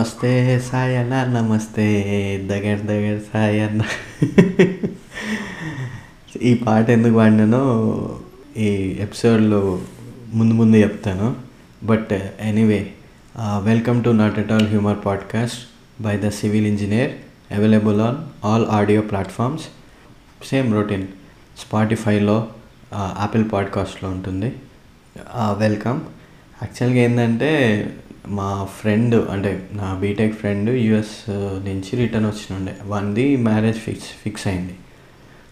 నమస్తే సాయి అన్న నమస్తే దగ్గర దగ్గర సాయి అన్న ఈ పాట ఎందుకు పాడినానో ఈ ఎపిసోడ్లో ముందు ముందు చెప్తాను. But anyway welcome to not at all humour podcast by the civil engineer available on all audio platforms same routine స్పాటిఫైలో Apple పాడ్కాస్ట్లో ఉంటుంది. Uh, వెల్కమ్ యాక్చువల్గా ఏంటంటే మా ఫ్రెండ్ అంటే నా బీటెక్ ఫ్రెండ్ యుఎస్ నుంచి రిటర్న్ వచ్చినుండే. వన్ది మ్యారేజ్ ఫిక్స్ ఫిక్స్ అయింది.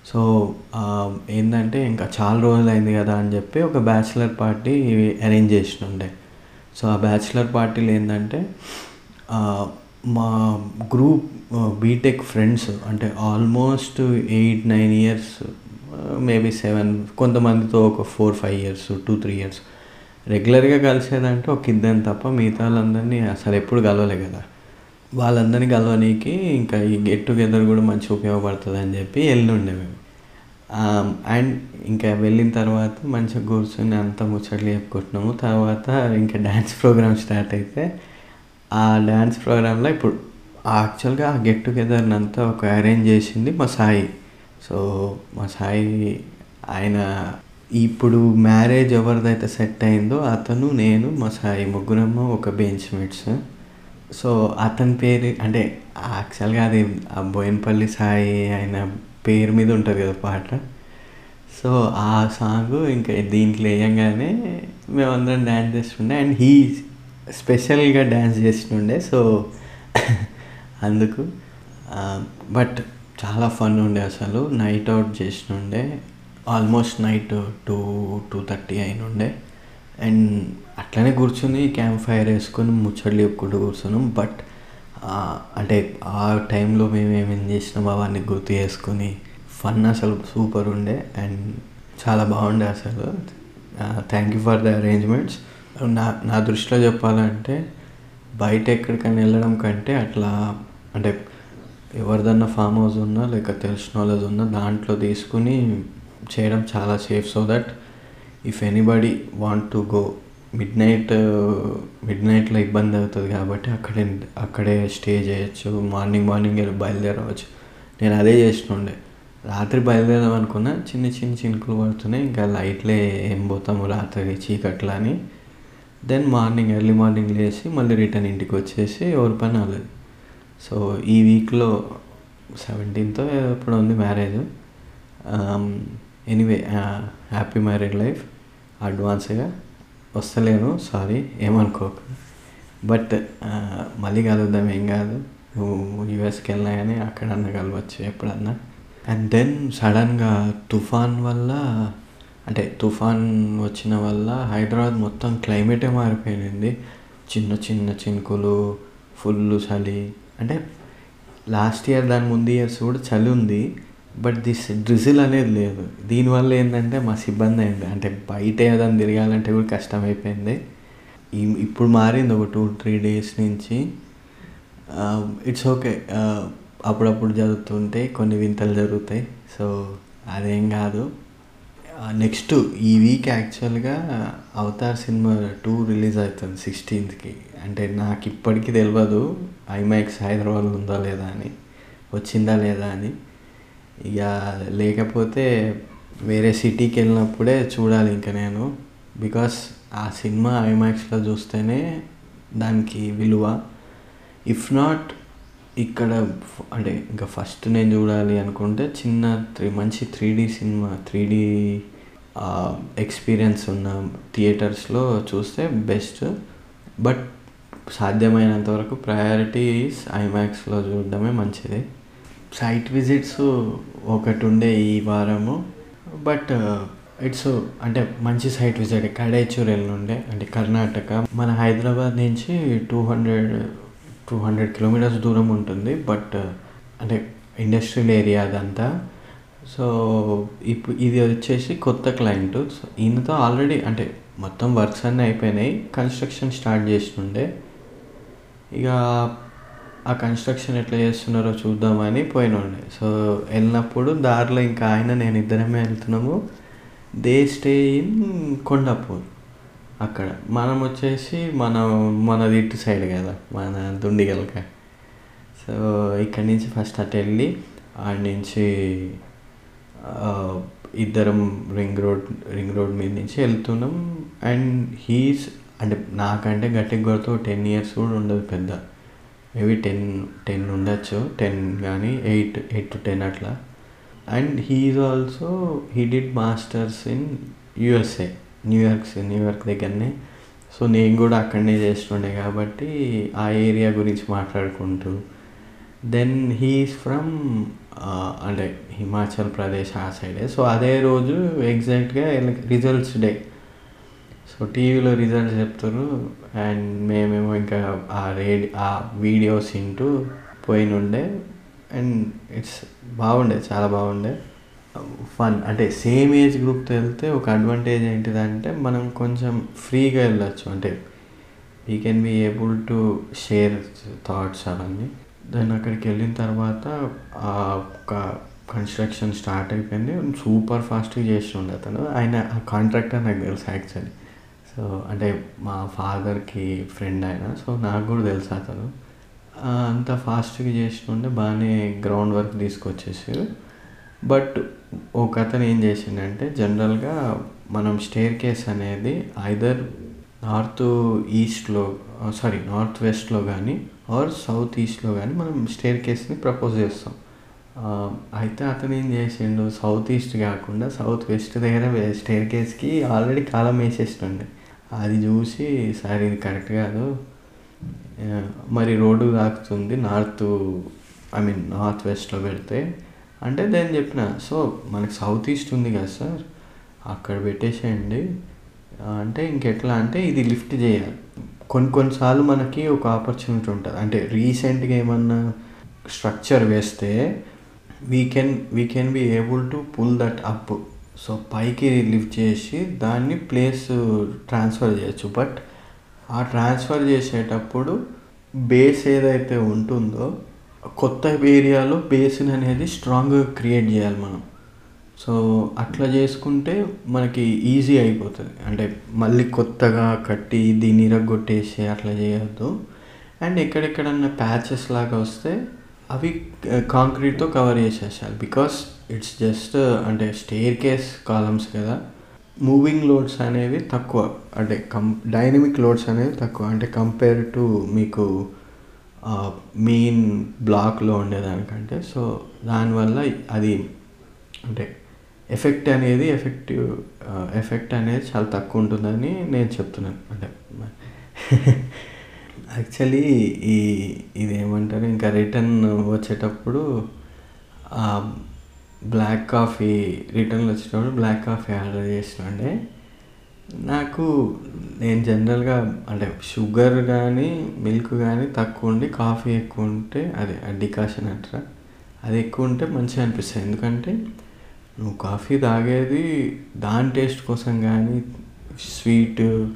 సో ఏంటంటే ఇంకా చాలా రోజులు అయింది కదా అని చెప్పి ఒక బ్యాచిలర్ పార్టీ అరేంజ్ చేసినుండే. సో ఆ బ్యాచిలర్ పార్టీలు ఏంటంటే మా గ్రూప్ బీటెక్ ఫ్రెండ్స్ అంటే almost eight nine years maybe seven కొంతమందితో ఒక four five years two three years రెగ్యులర్గా కలిసేదంటే ఒక ఇద్దరిని తప్ప మిగతా వాళ్ళందరినీ అసలు ఎప్పుడు కలవలే కదా. వాళ్ళందరినీ కలవనీకి ఇంకా ఈ గెట్ టుగెదర్ కూడా మంచిగా ఉపయోగపడుతుంది అని చెప్పి వెళ్ళుండే మేము. అండ్ ఇంకా వెళ్ళిన తర్వాత మంచిగా కూర్చొని అంతా ముచ్చట్లు చెప్పుకుంటున్నాము. తర్వాత ఇంకా డ్యాన్స్ ప్రోగ్రామ్ స్టార్ట్ అయితే ఆ డ్యాన్స్ ప్రోగ్రాంలో ఇప్పుడు యాక్చువల్గా ఆ గెట్ టుగెదర్ని అంతా ఒక అరేంజ్ చేసింది మా సాయి. సో మా సాయి ఆయన ఇప్పుడు మ్యారేజ్ ఎవరిదైతే సెట్ అయిందో అతను నేను మా సాయి ముగ్గురమ్మ ఒక బెంచ్ మేట్స్. సో అతని పేరు అంటే యాక్చువల్గా అది ఆ బోయినపల్లి సాయి ఆయన పేరు మీద ఉంటుంది కదా పాట. సో ఆ సాంగ్ ఇంకా దీంట్లో వేయంగానే మేమందరం డ్యాన్స్ చేస్తుండే. అండ్ హీ స్పెషల్గా డ్యాన్స్ చేస్తుండే. సో అందుకు బట్ చాలా ఫన్ ఉండే అసలు. Night out చేసినుండే almost night two two thirty అయినుండే. And అట్లనే కూర్చొని క్యాంప్ ఫైర్ వేసుకొని ముచ్చట్లు చెప్పుకుంటూ కూర్చున్నాం. బట్ అంటే ఆ టైంలో మేము ఏమేమి చేసినాం అవన్నీ గుర్తు చేసుకొని ఫన్ అసలు సూపర్ ఉండే. అండ్ చాలా బాగుండే అసలు. Thank you for the arrangements నా నా దృష్టిలో చెప్పాలంటే బయట ఎక్కడికైనా వెళ్ళడం కంటే అట్లా అంటే ఎవరిదన్నా ఫామ్ హౌస్ ఉన్నా లేక తెలిసిన వాళ్ళది ఉన్నా దాంట్లో తీసుకుని చేయడం చాలా safe so that if anybody want to go midnight mid నైట్లో ఇబ్బంది అవుతుంది కాబట్టి అక్కడే అక్కడే స్టే చేయొచ్చు. మార్నింగ్ మార్నింగ్ బయలుదేరవచ్చు. నేను అదే చేస్తుండే. రాత్రి బయలుదేరదాం అనుకున్నా. చిన్న చిన్న చినుకులు పడుతున్నాయి. ఇంకా లైట్లే ఏం పోతాము రాత్రి చీకట్లా అని. దెన్ మార్నింగ్ ఎర్లీ మార్నింగ్ లేచి మళ్ళీ రిటర్న్ ఇంటికి వచ్చేసి ఎవరి పని అవ్వలేదు సో ఈ వీక్లో సెవెంటీన్తో ఎప్పుడు ఉంది marriage anyway happy married life అడ్వాన్స్గా వస్తలేను సారీ ఏమనుకోకు. బట్ uh, మళ్ళీ కలుద్దాం ఏం కాదు. నువ్వు యూఎస్కి వెళ్ళినా కానీ అక్కడన్నా కలవచ్చు ఎప్పుడన్నా. అండ్ దెన్ సడన్గా తుఫాన్ వల్ల అంటే తుఫాన్ వచ్చిన వల్ల హైదరాబాద్ మొత్తం క్లైమేటే మారిపోయింది. చిన్న చిన్న చినుకులు ఫుల్ చలి. అంటే లాస్ట్ ఇయర్ దాని ముందు ఇయర్స్ కూడా చలి ఉంది. బట్ దిస్ డ్రిజిల్ అనేది లేదు. దీనివల్ల ఏంటంటే మా ఇబ్బంది అయింది. అంటే బయట ఏదైనా తిరగాలంటే కూడా కష్టం అయిపోయింది ఇప్పుడు మారింది ఒక టూ త్రీ డేస్ నుంచి. ఇట్స్ ఓకే అప్పుడప్పుడు జరుగుతుంటే కొన్ని వింతలు జరుగుతాయి. సో అదేం కాదు. నెక్స్ట్ ఈ వీక్ యాక్చువల్గా అవతార్ సినిమా టూ రిలీజ్ అవుతుంది సిక్స్టీన్త్కి అంటే నాకు ఇప్పటికీ తెలియదు ఐమాక్స్ హైదరాబాద్లో ఉందా లేదా అని వచ్చిందా లేదా అని. ఇక లేకపోతే వేరే సిటీకి వెళ్ళినప్పుడే చూడాలి ఇంకా నేను. బికాస్ ఆ సినిమా ఐమాక్స్లో చూస్తేనే దానికి విలువ. ఇఫ్ నాట్ ఇక్కడ అంటే ఇంకా ఫస్ట్ నేను చూడాలి అనుకుంటే చిన్న త్రీ మంచి three D cinema three D experience ఉన్న థియేటర్స్లో చూస్తే బెస్ట్ బట్ సాధ్యమైనంత వరకు ప్రయారిటీస్ ఐమాక్స్లో చూడడమే మంచిది. సైట్ విజిట్స్ ఒకటి ఉండే ఈ వారము. బట్ ఇట్స్ అంటే మంచి సైట్ విజిట్. కడైచూర్ ఉండే అంటే కర్ణాటక. మన హైదరాబాద్ నుంచి two hundred two hundred kilometres దూరం ఉంటుంది. బట్ అంటే ఇండస్ట్రియల్ ఏరియా అదంతా. సో ఇప్పుడు ఇది వచ్చేసి కొత్త క్లయింట్. సో ఈయనతో ఆల్రెడీ అంటే మొత్తం వర్క్స్ అన్నీ అయిపోయినాయి. కన్స్ట్రక్షన్ స్టార్ట్ చేస్తుండే ఇక ఆ కన్స్ట్రక్షన్ ఎట్లా చేస్తున్నారో చూద్దామని పోయినుండే సో వెళ్ళినప్పుడు దారిలో ఇంకా ఆయన నేను ఇద్దరమే వెళ్తున్నాము. దే స్టే ఇన్ కొండాపూర్ అక్కడ. మనం వచ్చేసి మనం మనది ఇటు సైడ్ కదా మన దుండిగలక. సో ఇక్కడి నుంచి ఫస్ట్ అటు వెళ్ళి ఆడి నుంచి ఇద్దరం రింగ్ రోడ్ రింగ్ రోడ్ మీద నుంచి వెళ్తున్నాం. అండ్ హీస్ అంటే నాకంటే గట్టి గొడతో టెన్ ఇయర్స్ కూడా ఉండదు పెద్ద. మేబీ టెన్ టెన్ ఉండొచ్చు. టెన్ కానీ ఎయిట్ ఎయిట్ టు టెన్ అట్లా. And he's also he did masters in USA New York New York దగ్గరనే. సో నేను కూడా అక్కడనే చేస్తుండే కాబట్టి ఆ ఏరియా గురించి మాట్లాడుకుంటూ. దెన్ హీఈస్ ఫ్రమ్ అంటే హిమాచల్ ప్రదేశ్ ఆ సైడే. సో అదే రోజు ఎగ్జాక్ట్గా రిజల్ట్స్ డే. సో టీవీలో రిజల్ట్స్ చెప్తారు అండ్ మేమేమో ఇంకా ఆ రేడి ఆ వీడియోస్ వింటూ పోయినుండే అండ్ ఇట్స్ బాగుండే చాలా బాగుండే. ఫన్ అంటే సేమ్ ఏజ్ గ్రూప్తో వెళ్తే ఒక అడ్వాంటేజ్ ఏంటిదంటే మనం కొంచెం ఫ్రీగా వెళ్ళొచ్చు. అంటే we can be able to share thoughts అవన్నీ. దెన్ అక్కడికి వెళ్ళిన తర్వాత ఆ ఒక కన్స్ట్రక్షన్ స్టార్ట్ అయిపోయింది. సూపర్ ఫాస్ట్గా చేసి ఉండే అతను. ఆయన ఆ కాంట్రాక్టర్ నాకు తెలుసు యాక్చువల్లీ సో అంటే మా ఫాదర్కి ఫ్రెండ్ ఆయన. సో నాకు కూడా తెలుసు అతను. అంత ఫాస్ట్గా చేస్తుండే బాగానే గ్రౌండ్ వర్క్ తీసుకొచ్చేసారు. బట్ ఒక అతను ఏం చేసిండంటే జనరల్గా మనం స్టేర్ కేస్ అనేది ఐదర్ నార్త్ ఈస్ట్లో సారీ నార్త్ వెస్ట్లో కానీ ఆర్ సౌత్ ఈస్ట్లో కానీ మనం స్టేర్ కేస్ని ప్రపోజ్ చేస్తాం. అయితే అతను ఏం చేసిండు? సౌత్ ఈస్ట్ కాకుండా సౌత్ వెస్ట్ దగ్గర స్టేర్ కేస్కి ఆల్రెడీ కాలం వేసేస్తుండే. అది చూసి సార్ ఇది కరెక్ట్ కాదు. మరి రోడ్డు తాకుతుంది నార్త్ ఐ మీన్ నార్త్ వెస్ట్లో పెడితే. అంటే నేను చెప్పిన సో మనకి సౌత్ ఈస్ట్ ఉంది కదా సార్ అక్కడ పెట్టేసేయండి. అంటే ఇంకెట్లా అంటే ఇది లిఫ్ట్ చేయాలి. కొన్ని కొన్నిసార్లు మనకి ఒక ఆపర్చునిటీ ఉంటుంది. అంటే రీసెంట్గా ఏమన్నా స్ట్రక్చర్ వేస్తే we can we can be able to pull that up so పైకి లిఫ్ట్ చేసి దాన్ని ప్లేస్ ట్రాన్స్ఫర్ చేయొచ్చు. బట్ ఆ ట్రాన్స్ఫర్ చేసేటప్పుడు బేస్ ఏదైతే ఉంటుందో కొత్త ఏరియాలో బేసిన్ అనేది స్ట్రాంగ్గా క్రియేట్ చేయాలి మనం. సో అట్లా చేసుకుంటే మనకి ఈజీ అయిపోతుంది. అంటే మళ్ళీ కొత్తగా కట్టి దీన్ని ఇరగొట్టేసి అట్లా చేయొద్దు. అండ్ ఎక్కడెక్కడన్నా ప్యాచెస్ లాగా వస్తే అవి కాంక్రీట్తో కవర్ చేసేసాలి బికాస్ ఇట్స్ జస్ట్ uh, అంటే స్టేర్ కేస్ కాలమ్స్ కదా. మూవింగ్ లోడ్స్ అనేవి తక్కువ. అంటే కం డైనమిక్ లోడ్స్ అనేవి తక్కువ. అంటే కంపేర్ టు మీకు మెయిన్ బ్లాక్లో ఉండేదానికంటే. సో దానివల్ల అది అంటే ఎఫెక్ట్ అనేది ఎఫెక్టివ్ ఎఫెక్ట్ అనేది చాలా తక్కువ ఉంటుందని నేను చెప్తున్నాను. అంటే యాక్చువల్లీ ఈ ఇది ఏమంటారు? ఇంకా రిటర్న్ వచ్చేటప్పుడు బ్లాక్ కాఫీ రిటర్న్లు వచ్చేటప్పుడు బ్లాక్ కాఫీ ఆర్డర్ చేసినండే నాకు నేను జనరల్గా అంటే షుగర్ కానీ మిల్క్ కానీ తక్కువ ఉండి కాఫీ ఎక్కువ ఉంటే అదే డికాషన్ అంటారా? అది ఎక్కువ ఉంటే మంచిగా అనిపిస్తుంది. ఎందుకంటే నువ్వు కాఫీ తాగేది దాని టేస్ట్ కోసం కానీ స్వీట్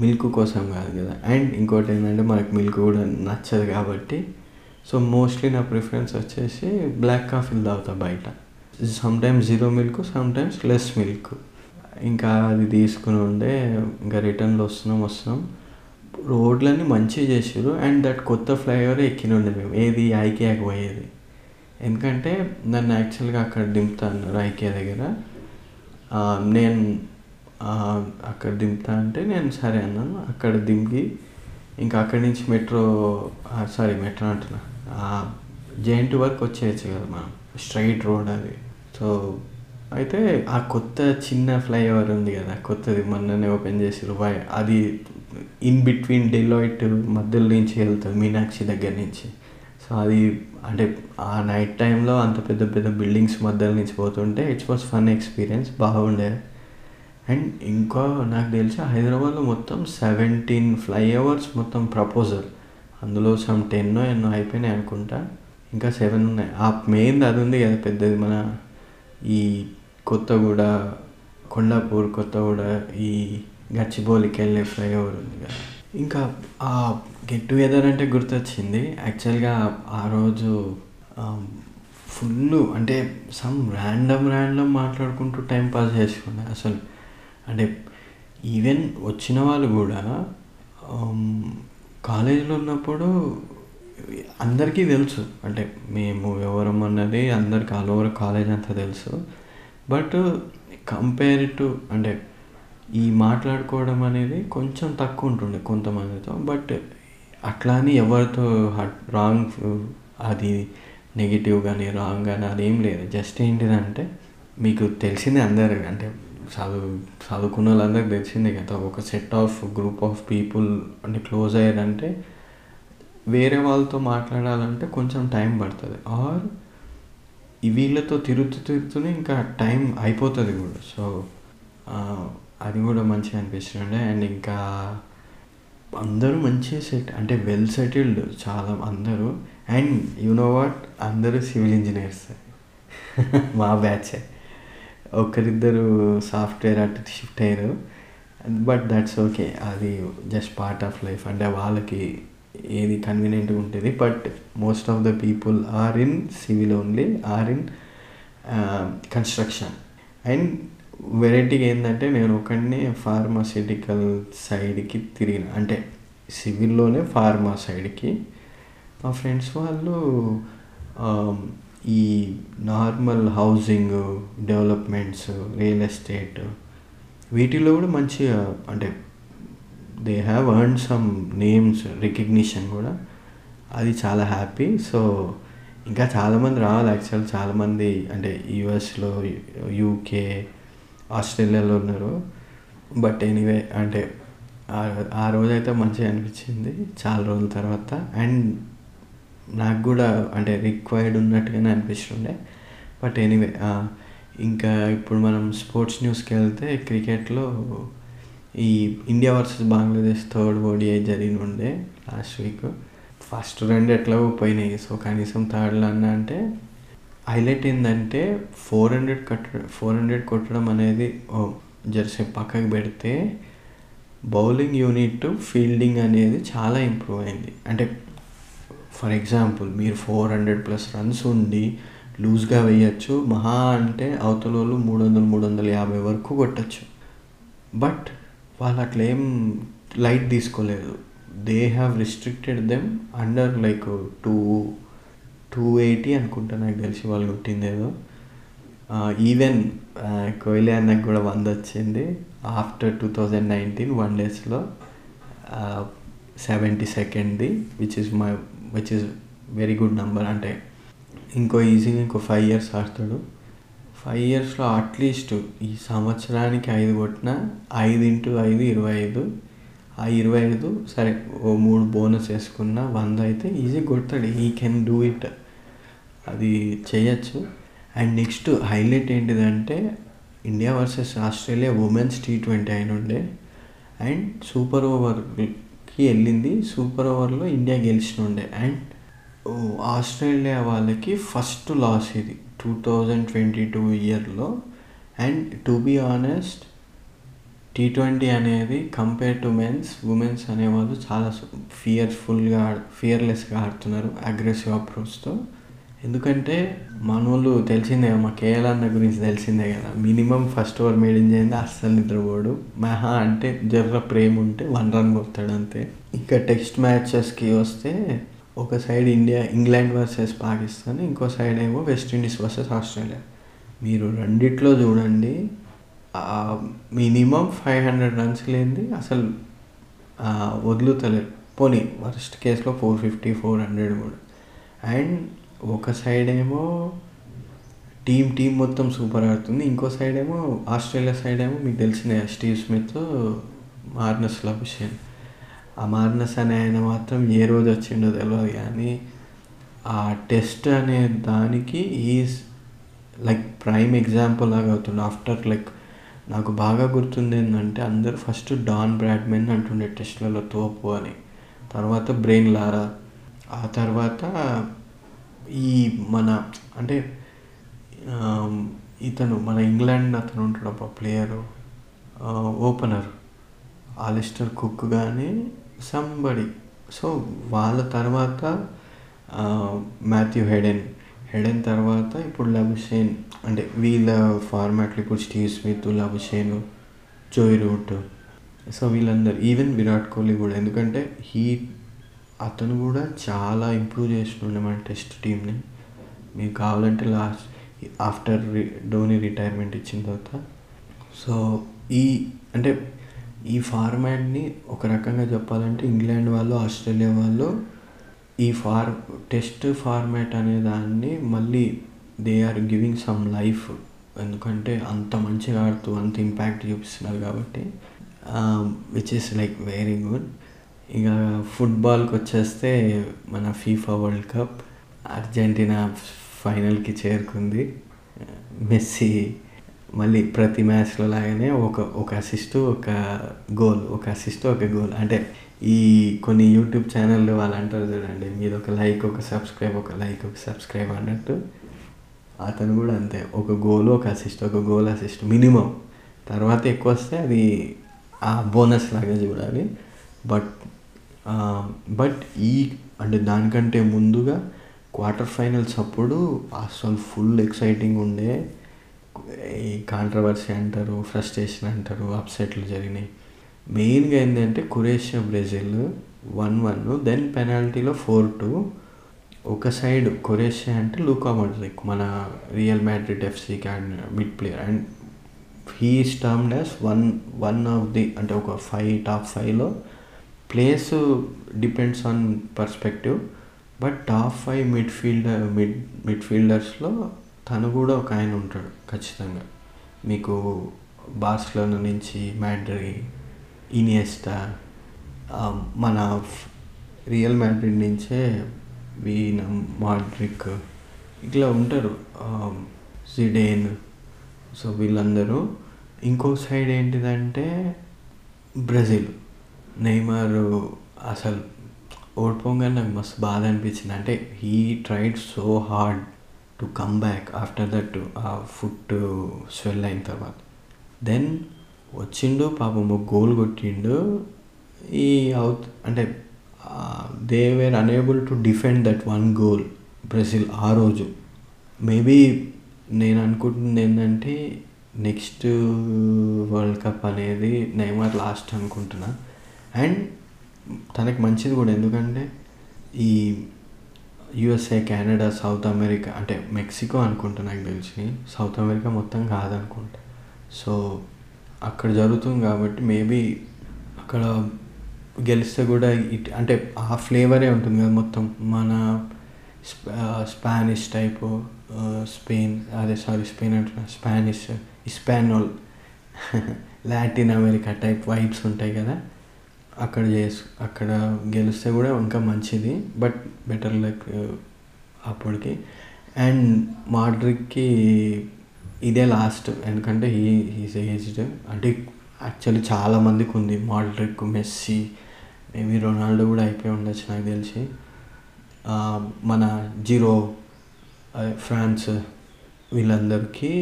మిల్క్ కోసం కాదు కదా. అండ్ ఇంకోటి ఏంటంటే మనకు మిల్క్ కూడా నచ్చదు కాబట్టి సో మోస్ట్లీ నా ప్రిఫరెన్స్ వచ్చేసి బ్లాక్ కాఫీలు తాగుతా బయట. Sometimes zero milk sometimes less milk ఇంకా అది తీసుకుని ఉండే ఇంకా రిటర్న్లో వస్తున్నాం వస్తున్నాం. రోడ్లన్నీ మంచిగా చేసారు అండ్ దట్ కొత్త ఫ్లైఓవర్ ఎక్కిన ఉండే మేము. ఏది? ఐకేయాకి పోయేది. ఎందుకంటే నన్ను యాక్చువల్గా అక్కడ దింపుతా అన్నారు ఐకే దగ్గర నేను అక్కడ దింపుతా అంటే నేను సరే అన్నాను. అక్కడ దింపి ఇంకా అక్కడి నుంచి మెట్రో సారీ మెట్రో అంటున్నా. జెయింట్ వరకు వచ్చేయచ్చు కదా మనం. స్ట్రైట్ రోడ్ అది. సో అయితే ఆ కొత్త చిన్న ఫ్లైఓవర్ ఉంది కదా కొత్తది మొన్ననే ఓపెన్ చేసిర్రు. వై అది ఇన్ బిట్వీన్ డెలాయిట్ మధ్యలో నుంచి వెళ్తుంది మీనాక్షి దగ్గర నుంచి. సో అది అంటే ఆ నైట్ టైంలో అంత పెద్ద పెద్ద బిల్డింగ్స్ మధ్యలో నుంచి పోతుంటే ఇట్స్ వాస్ ఫన్ ఎక్స్పీరియన్స్ బాగుండే. అండ్ ఇంకా నాకు తెలిసి హైదరాబాద్లో మొత్తం సెవెంటీన్ ఫ్లైఓవర్స్ మొత్తం ప్రపోజల్. అందులో సమ్ టెన్ ఎన్నో అయిపోయినాయి అనుకుంటా. ఇంకా సెవెన్ ఉన్నాయి. ఆ మెయిన్ అది ఉంది కదా పెద్దది మన ఈ కొత్తగూడ కొండాపూర్ కొత్తగూడ ఈ గచ్చిబౌలికి వెళ్ళే ఫ్లైఓవర్ ఉంది కదా. ఇంకా ఆ గెట్ టుగెదర్ అంటే గుర్తొచ్చింది. యాక్చువల్గా ఆ రోజు um, ఫుల్ అంటే సమ్ ర్యాండమ్ ర్యాండమ్ మాట్లాడుకుంటూ టైం పాస్ చేసుకున్నా. అసలు అంటే ఈవెన్ వచ్చిన వాళ్ళు కూడా um, కాలేజీలో ఉన్నప్పుడు అందరికీ తెలుసు. అంటే మేము ఎవరం అన్నది అందరికి ఆల్ ఓవర్ కాలేజ్ అంతా తెలుసు. బట్ కంపేర్ టు అంటే ఈ మాట్లాడుకోవడం అనేది కొంచెం తక్కువ ఉంటుండే కొంతమందితో. బట్ అట్లా అని ఎవరితో రాంగ్ అది నెగిటివ్ కానీ రాంగ్ కానీ అదేం లేదు. జస్ట్ ఏంటిదంటే మీకు తెలిసిందే అందరు అంటే చదువు చదువుకున్న వాళ్ళందరికి తెలిసిందే కదా ఒక set of group of people అంటే క్లోజ్ అయ్యారంటే వేరే వాళ్ళతో మాట్లాడాలంటే కొంచెం టైం పడుతుంది. ఆర్ వీళ్ళతో తిరుగుతూ తిరుగుతూనే ఇంకా టైం అయిపోతుంది కూడా. సో అది కూడా మంచిగా అనిపిస్తుండే. అండ్ ఇంకా అందరూ మంచిగా సెట్ అంటే వెల్ సెటిల్డ్ చాలా అందరూ. అండ్ యు వాట్ అందరూ సివిల్ ఇంజనీర్స్ మా బ్యాచే ఒకరిద్దరు సాఫ్ట్వేర్ అటు షిఫ్ట్ అయ్యారు. బట్ దట్స్ ఓకే అది జస్ట్ పార్ట్ ఆఫ్ లైఫ్ అంటే వాళ్ళకి ఏది కన్వీనియంట్గా ఉంటుంది but most of the people are in civil only are in construction and వెరైటీగా ఏంటంటే నేను ఒకడిని ఫార్మాసిటికల్ సైడ్కి తిరిగిన అంటే సివిల్లోనే ఫార్మా సైడ్కి మా ఫ్రెండ్స్ వాళ్ళు ఈ normal housing developments real estate వీటిలో కూడా మంచిగా అంటే they have earn some names recognition కూడా. అది చాలా హ్యాపీ సో ఇంకా చాలామంది రావాలి యాక్చువల్ చాలామంది అంటే యుఎస్లో యూకే ఆస్ట్రేలియాలో ఉన్నారు. బట్ ఎనీవే అంటే ఆ రోజైతే మంచిగా అనిపించింది. చాలా రోజుల తర్వాత. అండ్ నాకు కూడా అంటే రిక్వైర్డ్ ఉన్నట్టుగానే అనిపిస్తుండే. బట్ ఎనీవే ఇంకా ఇప్పుడు మనం స్పోర్ట్స్ న్యూస్కి వెళ్తే క్రికెట్లో ఈ India versus Bangladesh third ODI జరిగి ఉండే లాస్ట్ వీక్ ఫస్ట్ రెండు ఎట్లా పోయినాయి? సో కనీసం థర్డ్లో అన్న అంటే హైలైట్ ఏంటంటే ఫోర్ హండ్రెడ్ కట్ట ఫోర్ హండ్రెడ్ కొట్టడం అనేది జెర్సీ పక్కకు పెడితే బౌలింగ్ యూనిట్ ఫీల్డింగ్ అనేది చాలా ఇంప్రూవ్ అయింది. అంటే ఫర్ ఎగ్జాంపుల్ మీరు ఫోర్ హండ్రెడ్ ప్లస్ రన్స్ ఉండి లూజ్గా వేయచ్చు మహా అంటే అవతల వాళ్ళు మూడు వందలు మూడు వందల యాభై వరకు కొట్టచ్చు. బట్ వాళ్ళు అట్లా ఏం లైట్ తీసుకోలేదు. They have restricted them under like two two eighty అనుకుంటా నాకు తెలిసి వాళ్ళు కొట్టింది ఏదో. ఈవెన్ కోహ్లీ అన్నకు కూడా వంద వచ్చింది. After two thousand nineteen one డేస్లో సెవెంటీ సెకండ్ది which is my which is very good number అంటే ఇంకో ఈజీగా ఇంకో ఫైవ్ ఇయర్స్ ఆడతాడు. ఫైవ్ ఇయర్స్లో అట్లీస్ట్ ఈ సంవత్సరానికి ఐదు కొట్టిన ఐదు ఇంటూ ఐదు ఇరవై ఐదు. ఆ ఇరవై ఐదు సరే ఓ మూడు బోనస్ వేసుకున్న వంద అయితే ఈజీ కొడతాడు. ఈ కెన్ డూ ఇట్ అది చేయొచ్చు. అండ్ నెక్స్ట్ హైలైట్ ఏంటిదంటే India versus Australia women's T twenty అయిన ఉండే. అండ్ సూపర్ ఓవర్కి వెళ్ళింది. సూపర్ ఓవర్లో ఇండియా గెలిచిన ఉండే. అండ్ ఆస్ట్రేలియా వాళ్ళకి ఫస్ట్ లాస్ ఇది. టూ థౌజండ్ ట్వంటీ టూ ఇయర్లో and to be honest T twenty అనేది కంపేర్ టు మెన్స్ ఉమెన్స్ అనేవాళ్ళు చాలా ఫియర్ఫుల్గా ఫియర్లెస్గా ఆడుతున్నారు అగ్రెసివ్ అప్రోచ్తో ఎందుకంటే మనోళ్ళు తెలిసిందే మా కేఎల్ అన్న గురించి తెలిసిందే కదా మినిమం ఫస్ట్ ఓవర్ మేడిన్ చేయండి అస్సలు నిద్రపోడు. మహా అంటే జర్ర ప్రేమ ఉంటే వన్ రన్ కొడతాడు అంతే. ఇంకా టెక్స్ట్ మ్యాచెస్కి వస్తే ఒక side India England versus Pakistan ఇంకో సైడ్ ఏమో వెస్టిండీస్ వర్సెస్ ఆస్ట్రేలియా. మీరు రెండిట్లో చూడండి మినిమం ఫైవ్ హండ్రెడ్ రన్స్ లేనిది అసలు వదులుతలేరు. పోనీ వర్స్ట్ కేసులో ఫోర్ ఫిఫ్టీ ఫోర్ హండ్రెడ్ కూడా. అండ్ ఒక సైడ్ ఏమో టీం టీం మొత్తం సూపర్ ఆడుతుంది. ఇంకో సైడ్ ఏమో ఆస్ట్రేలియా సైడ్ ఏమో మీకు తెలిసిన స్టీవ్ స్మిత్ మార్నస్ లభిషన్ ఆ మార్నస్ అనే ఆయన మాత్రం ఏ రోజు వచ్చిండో తెలియదు కానీ ఆ టెస్ట్ అనే దానికి ఈజ్ లైక్ ప్రైమ్ ఎగ్జాంపుల్ లాగా అవుతుండే. ఆఫ్టర్ లైక్ నాకు బాగా గుర్తుంది ఏంటంటే అందరు ఫస్ట్ డాన్ బ్రాడ్మెన్ అంటుండే టెస్ట్లలో తోపు అని. తర్వాత బ్రెయిన్ లారా. ఆ తర్వాత ఈ మన అంటే ఇతను మన ఇంగ్లాండ్ అతను ఉంటాడు ఒక ప్లేయరు ఓపెనర్ ఆలిస్టర్ కుక్ కానీ సంబడి సో వాళ్ళ తర్వాత మాథ్యూ హెడెన్ హెడెన్ తర్వాత ఇప్పుడు లబుషేన్ అంటే వీళ్ళ ఫార్మాట్లో ఇప్పుడు Steve Smith Labuschagne Joe Root so వీళ్ళందరూ ఈవెన్ విరాట్ కోహ్లీ కూడా. ఎందుకంటే హీ అతను కూడా చాలా ఇంప్రూవ్ చేస్తుండే మన టెస్ట్ టీంని మీకు కావాలంటే లాస్ట్ ఆఫ్టర్ ధోని రిటైర్మెంట్ ఇచ్చిన తర్వాత. సో ఈ అంటే ఈ ఫార్మాట్ని ఒక రకంగా చెప్పాలంటే ఇంగ్లాండ్ వాళ్ళు ఆస్ట్రేలియా వాళ్ళు ఈ ఫార్ టెస్ట్ ఫార్మాట్ అనే దాన్ని మళ్ళీ they are giving some life ఎందుకంటే అంత మంచిగా ఆడుతూ అంత ఇంపాక్ట్ చూపిస్తున్నారు కాబట్టి which is like very good ఇక ఫుట్బాల్కి వచ్చేస్తే మన ఫీఫా వరల్డ్ కప్ అర్జెంటీనా ఫైనల్కి చేరుకుంది. మెస్సీ మళ్ళీ ప్రతి మ్యాచ్లో లాగానే ఒక ఒక అసిస్ట్ ఒక గోల్ ఒక అసిస్ట్ ఒక గోల్ అంటే ఈ కొన్ని యూట్యూబ్ ఛానళ్ళు వాళ్ళు అంటారు చూడండి మీరు ఒక లైక్ ఒక సబ్స్క్రైబ్ ఒక లైక్ ఒక సబ్స్క్రైబ్ అన్నట్టు. అతను కూడా అంతే ఒక గోల్ ఒక అసిస్ట్ ఒక గోల్ అసిస్ట్ మినిమం తర్వాత ఎక్కువ వస్తే అది ఆ బోనస్ లాగా చూడాలి. బట్ బట్ ఈ అంటే దానికంటే ముందుగా క్వార్టర్ ఫైనల్స్ అప్పుడు అసలు ఫుల్ ఎక్సైటింగ్ ఉండే ఈ కాంట్రవర్సీ అంటారు ఫ్రస్ట్రేషన్ అంటారు అప్సెట్లు జరిగినాయి. మెయిన్గా ఏంటంటే Croatia Brazil one one then పెనాల్టీలో four two ఒక సైడ్ కొరేషియా అంటే లూకా మడ్రిక్ మన Real Madrid ఎఫ్సీకి and mid player and he stormed as one one of the అంటే ఒక ఫైవ్ టాప్ ఫైవ్లో place depends on perspective but top five midfielder mid mid ఫీల్డర్స్లో తను కూడా ఒక ఆయన ఉంటాడు ఖచ్చితంగా. మీకు బార్స్లోన నుంచి మ్యాడ్రి ఇనియస్టా మన రియల్ మ్యాడ్రిడ్ నుంచే వీన మాడ్రిక్ ఇట్లా ఉంటారు సిడేన్ సో వీళ్ళందరూ. ఇంకో సైడ్ ఏంటిదంటే బ్రెజిల్. నెయ్మర్ అసలు ఓడిపోగానే నాకు మస్తు బాధ అనిపించింది. అంటే he tried so hard. To come back after that ఆ ఫుట్ స్వెల్ అయిన తర్వాత. దెన్ వచ్చిండు పాపం ఒక గోల్ కొట్టిండు. ఈ అవుట్ అంటే they were unable to defend that one goal Brazil ఆ రోజు. మేబీ నేను అనుకుంటుంది ఏంటంటే నెక్స్ట్ వరల్డ్ కప్ అనేది నెయ్మర్ లాస్ట్ అనుకుంటున్నా. అండ్ తనకి మంచిది కూడా ఎందుకంటే ఈ యుఎస్ఏ కెనడా సౌత్ అమెరికా అంటే మెక్సికో అనుకుంటా నాకు తెలిసి. సౌత్ అమెరికా మొత్తం కాదనుకుంటా. సో అక్కడ జరుగుతుంది కాబట్టి మేబీ అక్కడ గెలిస్తే కూడా ఇట్ అంటే ఆ ఫ్లేవరే ఉంటుంది కదా మొత్తం. మన స్పానిష్ టైపు స్పెయిన్ అదే సారీ స్పెయిన్ అంటున్నా Spanish Español Latin America type vibes ఉంటాయి కదా. అక్కడ చేసు అక్కడ గెలిస్తే కూడా ఇంకా మంచిది బట్ బెటర్ లైక్ అప్పటికి. అండ్ మాడ్రిక్కి ఇదే లాస్ట్ ఎందుకంటే హీ హీస్ ఏజ్డ్ అంటే యాక్చువల్లీ చాలామందికి ఉంది. మాడ్రిక్ మెస్సీ మేబీ రొనాల్డో కూడా అయిపోయి ఉండొచ్చు నాకు తెలిసి. మన జీరో ఫ్రాన్స్ వీళ్ళందరికీ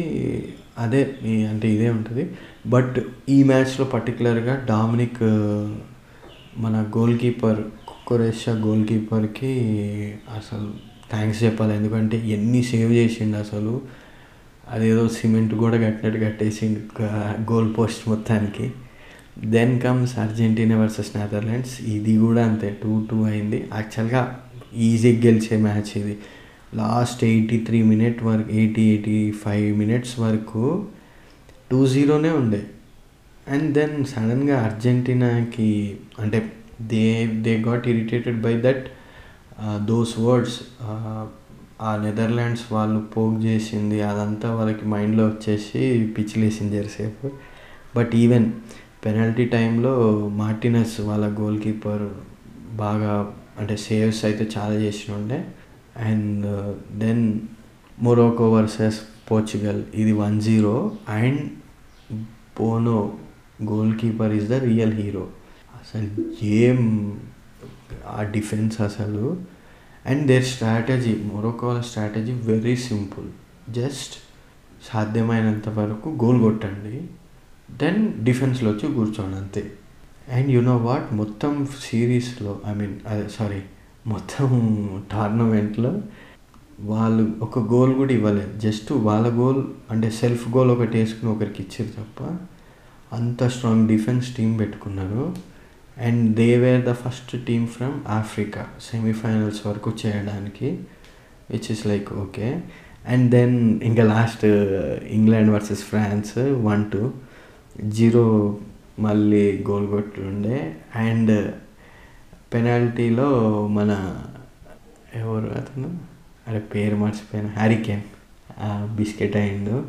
అదే అంటే ఇదే ఉంటుంది. బట్ ఈ మ్యాచ్లో పర్టికులర్గా డామినిక్ మన గోల్ కీపర్ కొరేషియా గోల్ కీపర్కి అసలు థ్యాంక్స్ చెప్పాలి. ఎందుకంటే ఎన్ని సేవ్ చేసిండు అసలు. అదేదో సిమెంట్ కూడా కట్టినట్టు కట్టేసిండు గోల్ పోస్ట్ మొత్తానికి. Then comes Argentina versus Netherlands ఇది కూడా అంతే టూ టూ అయింది. యాక్చువల్గా ఈజీగా గెలిచే మ్యాచ్ ఇది. లాస్ట్ ఎయిటీ త్రీ మినిట్ వరకు ఎయిటీ ఎయిటీ ఫైవ్ మినిట్స్ వరకు టూ జీరోనే ఉండే. అండ్ దెన్ సడన్గా అర్జెంటీనాకి అంటే they they got irritated by that those words ఆ నెదర్లాండ్స్ వాళ్ళు పోక్ చేసింది అదంతా వాళ్ళకి మైండ్లో వచ్చేసి పిచ్చిలేసింది జరసేపు బట్ ఈవెన్ పెనాల్టీ టైంలో మార్టినస్ వాళ్ళ గోల్ కీపర్ బాగా అంటే సేవ్స్ అయితే చాలా చేసి ఉండే and then Morocco versus Portugal ఇది one zero and Bono goalkeeper is the real hero అసలు ఏం ఆ డిఫెన్స్ అసలు. And their strategy Morocco strategy very simple just సాధ్యమైనంత వరకు గోల్ కొట్టండి. దెన్ డిఫెన్స్లో వచ్చి కూర్చోండి అంతే. అండ్ యు నో వాట్ మొత్తం సిరీస్లో ఐ మీన్ అదే సారీ మొత్తం టోర్నమెంట్లో వాళ్ళు ఒక గోల్ కూడా ఇవ్వలేదు. జస్ట్ వాళ్ళ గోల్ అంటే సెల్ఫ్ గోల్ ఒకటి వేసుకుని ఒకరికి ఇచ్చారు తప్ప అంత స్ట్రాంగ్ డిఫెన్స్ టీం పెట్టుకున్నారు. And they were the first team from Africa semifinals వరకు చేయడానికి which is like okay and then ఇంకా last England versus France one two zero మళ్ళీ గోల్ కొట్టుండే. అండ్ పెనాల్టీలో uh, మన ఎవరు అతను? అదే పేరు మర్చిపోయాను. హ్యారికేన్ బిస్కెట్ అయిండు.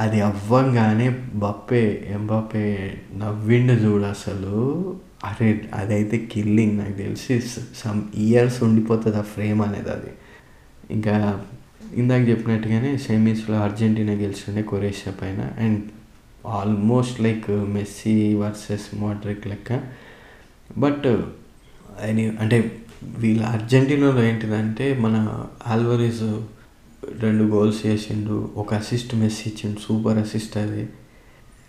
అది అవ్వంగానే బప్పే ఎంబప్పే నవ్విండు చూడు అసలు. అరే అదైతే కిల్లింగ్ నాకు తెలిసి సమ్ ఇయర్స్ ఉండిపోతుంది ఆ ఫ్రేమ్ అనేది అది. ఇంకా ఇందాక చెప్పినట్టుగానే సెమీస్లో అర్జెంటీనా గెలిచిండే కొరేషియా పైన. And almost like Messi versus Modric లెక్క. బట్ అంటే వీళ్ళ అర్జెంటీనాలో ఏంటిదంటే మన ఆల్వరీస్ రెండు గోల్స్ చేసిండు ఒక అసిస్ట్ మెస్ ఇచ్చిండు సూపర్ అసిస్ట్ అది.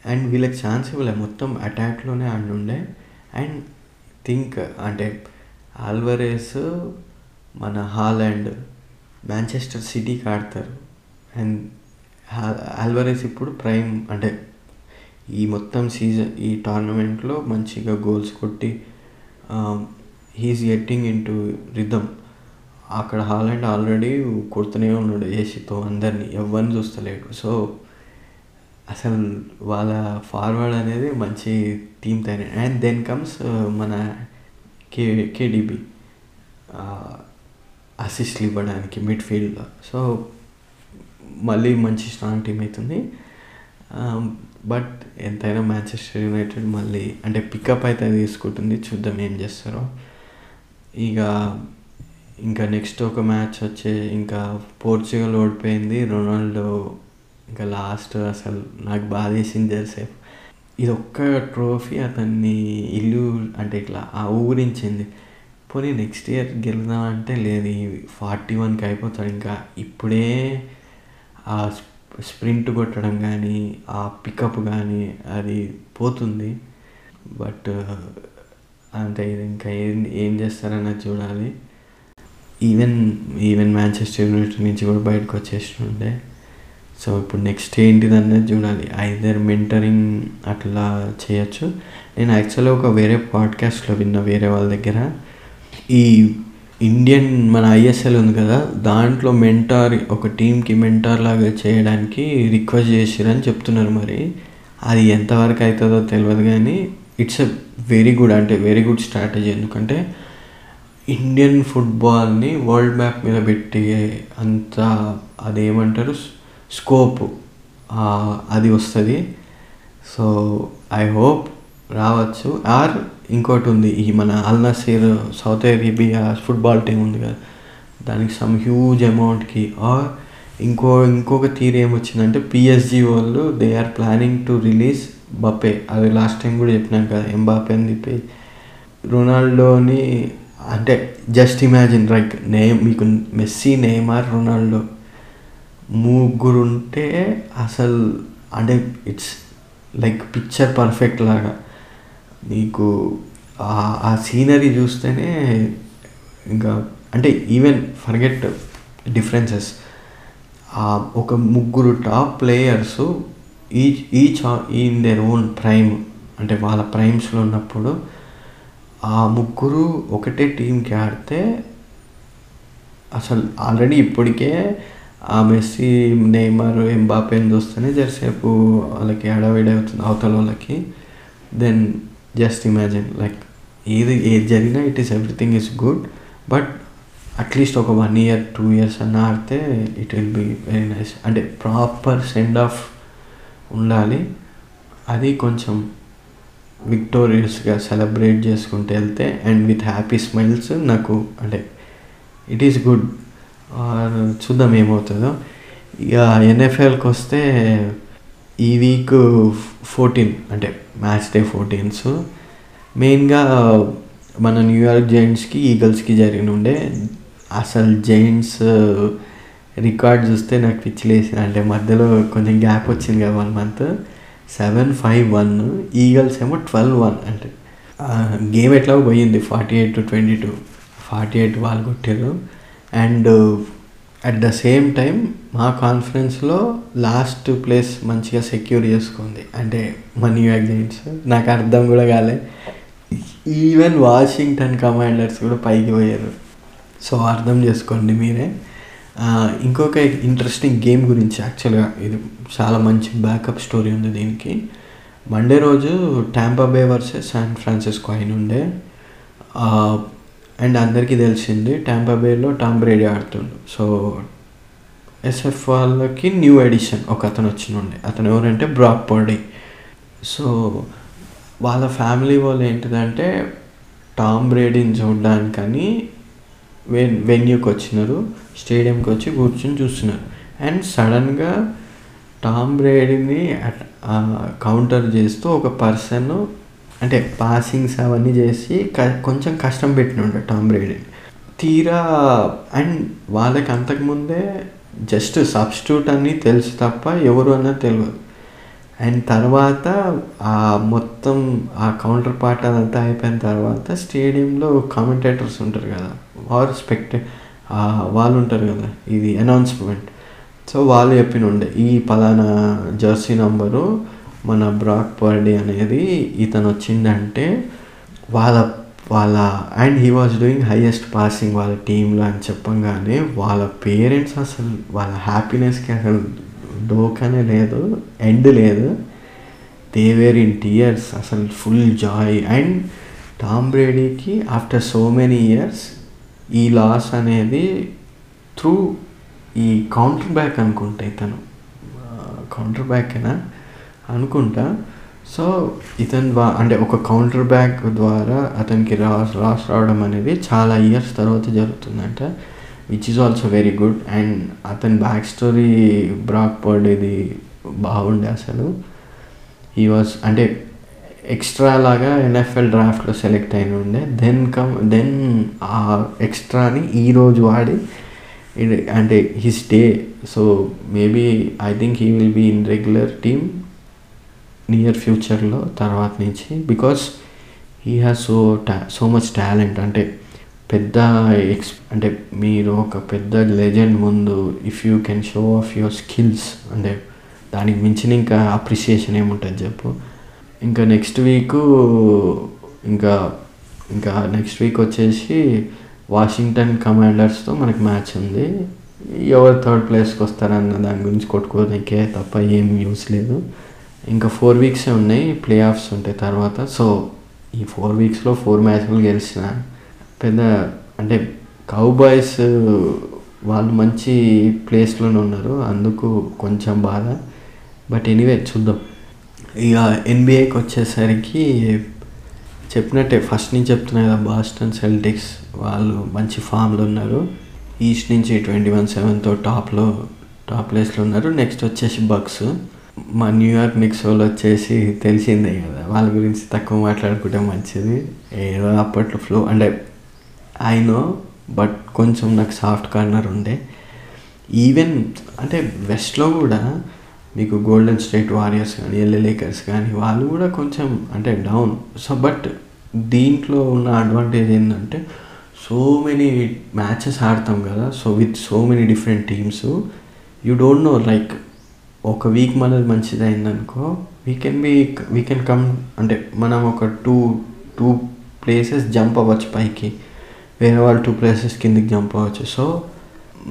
అండ్ వీళ్ళకి ఛాన్స్ ఇవ్వలే మొత్తం అటాక్లోనే ఆడుండే అండ్ థింక్ అంటే ఆల్వరేస్ మన హాలాండ్ మాంచెస్టర్ సిటీకి ఆడతారు. అండ్ ఆల్వరేస్ ఇప్పుడు ప్రైమ్ అంటే ఈ మొత్తం సీజన్ ఈ టోర్నమెంట్లో మంచిగా గోల్స్ కొట్టి he's getting into rhythm అక్కడ హాలండ్ ఆల్రెడీ కొడుతూనే ఉన్నాడు ఏసీతో అందరినీ. ఎవరిని చూస్తలేడు. సో అసలు వాళ్ళ ఫార్వర్డ్ అనేది మంచి టీమ్ తయారు అండ్ దెన్ కమ్స్ మన కే కేడీబీ అసిస్ట్లు ఇవ్వడానికి మిడ్ఫీల్డ్లో సో మళ్ళీ మంచి స్ట్రాంగ్ టీం అవుతుంది బట్ ఎంతైనా మ్యాంచెస్టర్ యునైటెడ్ మళ్ళీ అంటే పికప్ అయితే తీసుకుంటుంది. చూద్దాం ఏం చేస్తారో. ఇక ఇంకా నెక్స్ట్ ఒక మ్యాచ్ వచ్చే ఇంకా పోర్చుగల్ ఓడిపోయింది రొనాల్డో ఇంకా లాస్ట్ అసలు నాకు బాధ వేసింది ఇది ఒక్క ట్రోఫీ అతన్ని ఇల్లు అంటే ఇట్లా ఆ ఊరించింది. పోనీ నెక్స్ట్ ఇయర్ గెలుదామంటే లేదు ఫార్టీ వన్కి అయిపోతాడు. ఇంకా ఇప్పుడే ఆ స్ప్రింట్ కొట్టడం కానీ ఆ పికప్ కానీ అది పోతుంది. బట్ అంటే ఇంకా ఏం ఏం చేస్తారన్నది చూడాలి. ఈవెన్ ఈవెన్ మాంచెస్టర్ యునైటెడ్ నుంచి కూడా బయటకు వచ్చేస్తుండే సో ఇప్పుడు నెక్స్ట్ ఏంటిది అనేది చూడాలి. ఐదర్ మెంటరింగ్ అట్లా చేయొచ్చు. నేను యాక్చువల్గా ఒక వేరే పాడ్కాస్ట్లో విన్నా వేరే వాళ్ళ దగ్గర. ఈ ఇండియన్ మన ఐఎస్ఎల్ ఉంది కదా దాంట్లో మెంటార్ ఒక టీంకి మెంటార్ లాగా చేయడానికి రిక్వెస్ట్ చేసిరని చెప్తున్నారు మరి. అది ఎంతవరకు అవుతుందో తెలియదు కానీ ఇట్స్ ఎ వెరీ గుడ్ అంటే వెరీ గుడ్ స్ట్రాటజీ ఎందుకంటే ఇండియన్ ఫుట్బాల్ని వరల్డ్ మ్యాప్ మీద పెట్టి అంత అదేమంటారు? స్కోప్ అది వస్తుంది. సో ఐ హోప్ రావచ్చు. ఆర్ ఇంకోటి ఉంది ఈ మన Al Nassr South Arabia football team ఉంది కదా. దానికి సమ్ హ్యూజ్ అమౌంట్కి ఆర్ ఇంకో ఇంకొక థీరీ ఏమొచ్చిందంటే పిఎస్జి వాళ్ళు they are planning to release Mbappe అది లాస్ట్ టైం కూడా చెప్పినాం కదా ఎంబాపే అని చెప్పి. రొనాల్డోని అంటే జస్ట్ ఇమాజిన్ లైక్ నేమ్ మీకు మెస్సీ నేమార్ రొనాల్డో ముగ్గురు ఉంటే అసలు అంటే ఇట్స్ లైక్ పిక్చర్ పర్ఫెక్ట్ లాగా. నీకు ఆ సీనరీ చూస్తేనే ఇంకా అంటే ఈవెన్ ఫర్గెట్ డిఫరెన్సెస్ ఒక ముగ్గురు top players each each in their own prime అంటే వాళ్ళ ప్రైమ్స్లో ఉన్నప్పుడు ఆ ముగ్గురు ఒకటే టీంకి ఆడితే అసలు ఆల్రెడీ ఇప్పటికే ఆ మెస్సీ నెయ్మర్ ఎంబాపేని చూస్తేనే జరసేపు వాళ్ళకి అడవిడి అవుతుంది అవతల వాళ్ళకి. దెన్ జస్ట్ ఇమాజిన్ లైక్ ఏది ఏది జరిగినా it is everything is good but at least ఒక వన్ ఇయర్ టూ ఇయర్స్ అన్న ఆడితే it will be very nice అంటే ప్రాపర్ సెండ్ ఆఫ్ ఉండాలి. అది కొంచెం విక్టోరియస్గా సెలబ్రేట్ చేసుకుంటూ వెళ్తే అండ్ విత్ హ్యాపీ స్మైల్స్ నాకు అంటే ఇట్ ఈస్ గుడ్ చూద్దాం ఏమవుతుందో. ఇక ఎన్ఎఫ్ఎల్కి వస్తే ఈ వీక్ ఫోర్టీన్ అంటే మ్యాచ్ డే ఫోర్టీన్స్ మెయిన్గా మన న్యూయార్క్ జైంట్స్కి ఈగల్స్కి జరిగిన ఉండే అసలు జైంట్స్ రికార్డ్ చూస్తే నాకు పిచ్చిలేసింది అంటే మధ్యలో కొంచెం గ్యాప్ వచ్చింది కదా one month seven five one Eagles ఏమో ట్వెల్వ్ వన్ అంటే గేమ్ ఎట్లా పోయింది forty eight to twenty two forty eight వాళ్ళు కొట్టారు and at the same time మా కాన్ఫరెన్స్లో లాస్ట్ ప్లేస్ మంచిగా సెక్యూర్ చేసుకుంది. అంటే మనీ న్యూయార్క్ నాకు అర్థం కూడా కాలే. ఈవెన్ వాషింగ్టన్ కమాండర్స్ కూడా పైకి పోయారు. సో అర్థం చేసుకోండి మీరే. ఇంకొక ఇంట్రెస్టింగ్ గేమ్ గురించి యాక్చువల్గా ఇది చాలా మంచి బ్యాకప్ స్టోరీ ఉంది దీనికి. మండే రోజు Tampa Bay versus San Francisco అయిన ఉండే అండ్ అందరికీ తెలిసింది టాంపా బేలో టామ్ బ్రేడీ ఆడుతుండు. సో ఎస్ఎఫ్ వాళ్ళకి న్యూ ఎడిషన్ ఒక అతను వచ్చినుండే అతను ఎవరంటే బ్రాక్ పర్డీ సో వాళ్ళ ఫ్యామిలీ వాళ్ళు ఏంటిదంటే టామ్ బ్రేడీని చూడడానికని వెన్ వెన్యూకి వచ్చినారు స్టేడియంకి వచ్చి కూర్చొని చూస్తున్నారు. అండ్ సడన్గా టామ్ బ్రేడీని కౌంటర్ చేస్తూ ఒక పర్సన్ అంటే పాసింగ్స్ అవన్నీ చేసి కొంచెం కష్టం పెట్టినుండే టామ్ బ్రేడీని తీరా అండ్ వాళ్ళకి అంతకుముందే జస్ట్ సబ్స్టిట్యూట్ అని తెలుసు తప్ప ఎవరు అన్నది తెలియదు అండ్ తర్వాత ఆ మొత్తం ఆ కౌంటర్ పార్ట్ అదంతా అయిపోయిన తర్వాత స్టేడియంలో కామెంటేటర్స్ ఉంటారు కదా. ఆర్ స్పెక్ట్ వాళ్ళు ఉంటారు కదా ఇది అనౌన్స్మెంట్ సో వాళ్ళు చెప్పిన ఉండే ఈ పలానా జెర్సీ నంబరు మన బ్రాక్ పర్డీ అనేది ఇతను వచ్చిందంటే వాళ్ళ వాళ్ళ and he was doing highest passing వాళ్ళ టీంలో అని చెప్పంగానే వాళ్ళ పేరెంట్స్ అసలు వాళ్ళ హ్యాపీనెస్కి అసలు డోకనే లేదు ఎండ్ లేదు. దే వేర్ ఇన్ టీయర్స్ అసలు ఫుల్ జాయ్ అండ్ టామ్ బ్రేడీకి ఆఫ్టర్ సో మెనీ ఇయర్స్ ఈ లాస్ అనేది త్రూ ఈ కౌంటర్ బ్యాక్ అనుకుంటా ఇతను. కౌంటర్ బ్యాకేనా అనుకుంటా. సో ఇతని ద్వారా అంటే ఒక కౌంటర్ బ్యాక్ ద్వారా అతనికి రాస్ రాస్ రావడం అనేది చాలా ఇయర్స్ తర్వాత జరుగుతుందంట. Which is also very good and అతని బ్యాక్ స్టోరీ బ్రాక్ పర్డేది బాగుండే అసలు. ఈ వాజ్ అంటే ఎక్స్ట్రా లాగా ఎన్ఎఫ్ఎల్ డ్రాఫ్ట్లో సెలెక్ట్ అయిన ఉండే. దెన్ కమ్ దెన్ ఆ ఎక్స్ట్రాని ఈరోజు వాడి అంటే his day so maybe I think he will be in regular team near ఫ్యూచర్లో తర్వాత నుంచి. బికాస్ హీ హ్యాస్ సో టా సో మచ్ టాలెంట్ అంటే పెద్ద ఎక్స్ అంటే మీరు ఒక పెద్ద లెజెండ్ ముందు if you can show off your skills అంటే దానికి మించిన ఇంకా అప్రిసియేషన్ ఏముంటుంది చెప్పు. ఇంకా నెక్స్ట్ వీక్ ఇంకా ఇంకా నెక్స్ట్ వీక్ వచ్చేసి వాషింగ్టన్ కమాండర్స్తో మనకి మ్యాచ్ ఉంది. ఎవరు థర్డ్ ప్లేస్కి వస్తారన్న దాని గురించి కొట్టుకోవడానికే తప్ప ఏం యూస్ లేదు. ఇంకా ఫోర్ వీక్సే ఉన్నాయి ప్లే ఆఫ్స్ ఉంటాయి తర్వాత. సో ఈ ఫోర్ వీక్స్లో ఫోర్ మ్యాచ్లు గెలిచిన పెద్ద అంటే కౌ బాయ్స్ వాళ్ళు మంచి ప్లేస్లోనే ఉన్నారు. అందుకు కొంచెం బాధ. బట్ ఎనీవే చూద్దాం. ఇక ఎన్బిఏకి వచ్చేసరికి చెప్పినట్టే ఫస్ట్ నుంచి చెప్తున్నా కదా బాస్టన్ సెల్టిక్స్ వాళ్ళు మంచి ఫామ్లో ఉన్నారు. ఈస్ట్ నుంచి ట్వంటీ వన్ సెవెన్తో టాప్లో టాప్ ప్లేస్లో ఉన్నారు. నెక్స్ట్ వచ్చేసి బక్స్ మా న్యూయార్క్ నిక్స్ వాళ్ళు వచ్చేసి తెలిసిందే కదా వాళ్ళ గురించి తక్కువ మాట్లాడుకుంటే మంచిది. ఏదో అప్పట్లో ఫ్లో అంటే ఐ నో బట్ కొంచెం నాకు సాఫ్ట్ కార్నర్ ఉండే. ఈవెన్ అంటే వెస్ట్లో కూడా మీకు గోల్డెన్ స్టేట్ వారియర్స్ కానీ ఎల్ఏ లేకర్స్ కానీ వాళ్ళు కూడా కొంచెం అంటే డౌన్ సో బట్ దీంట్లో ఉన్న అడ్వాంటేజ్ ఏంటంటే సో మెనీ మ్యాచెస్ ఆడతాం కదా. So with so many different teams you don't know like ఒక వీక్ మనది మంచిది అయిందనుకో we can be we can come అంటే మనం ఒక టూ టూ ప్లేసెస్ జంప్ అవ్వచ్చు పైకి. వేరే వాళ్ళు టూ ప్లేసెస్ కిందికి జంప్ అవ్వచ్చు. సో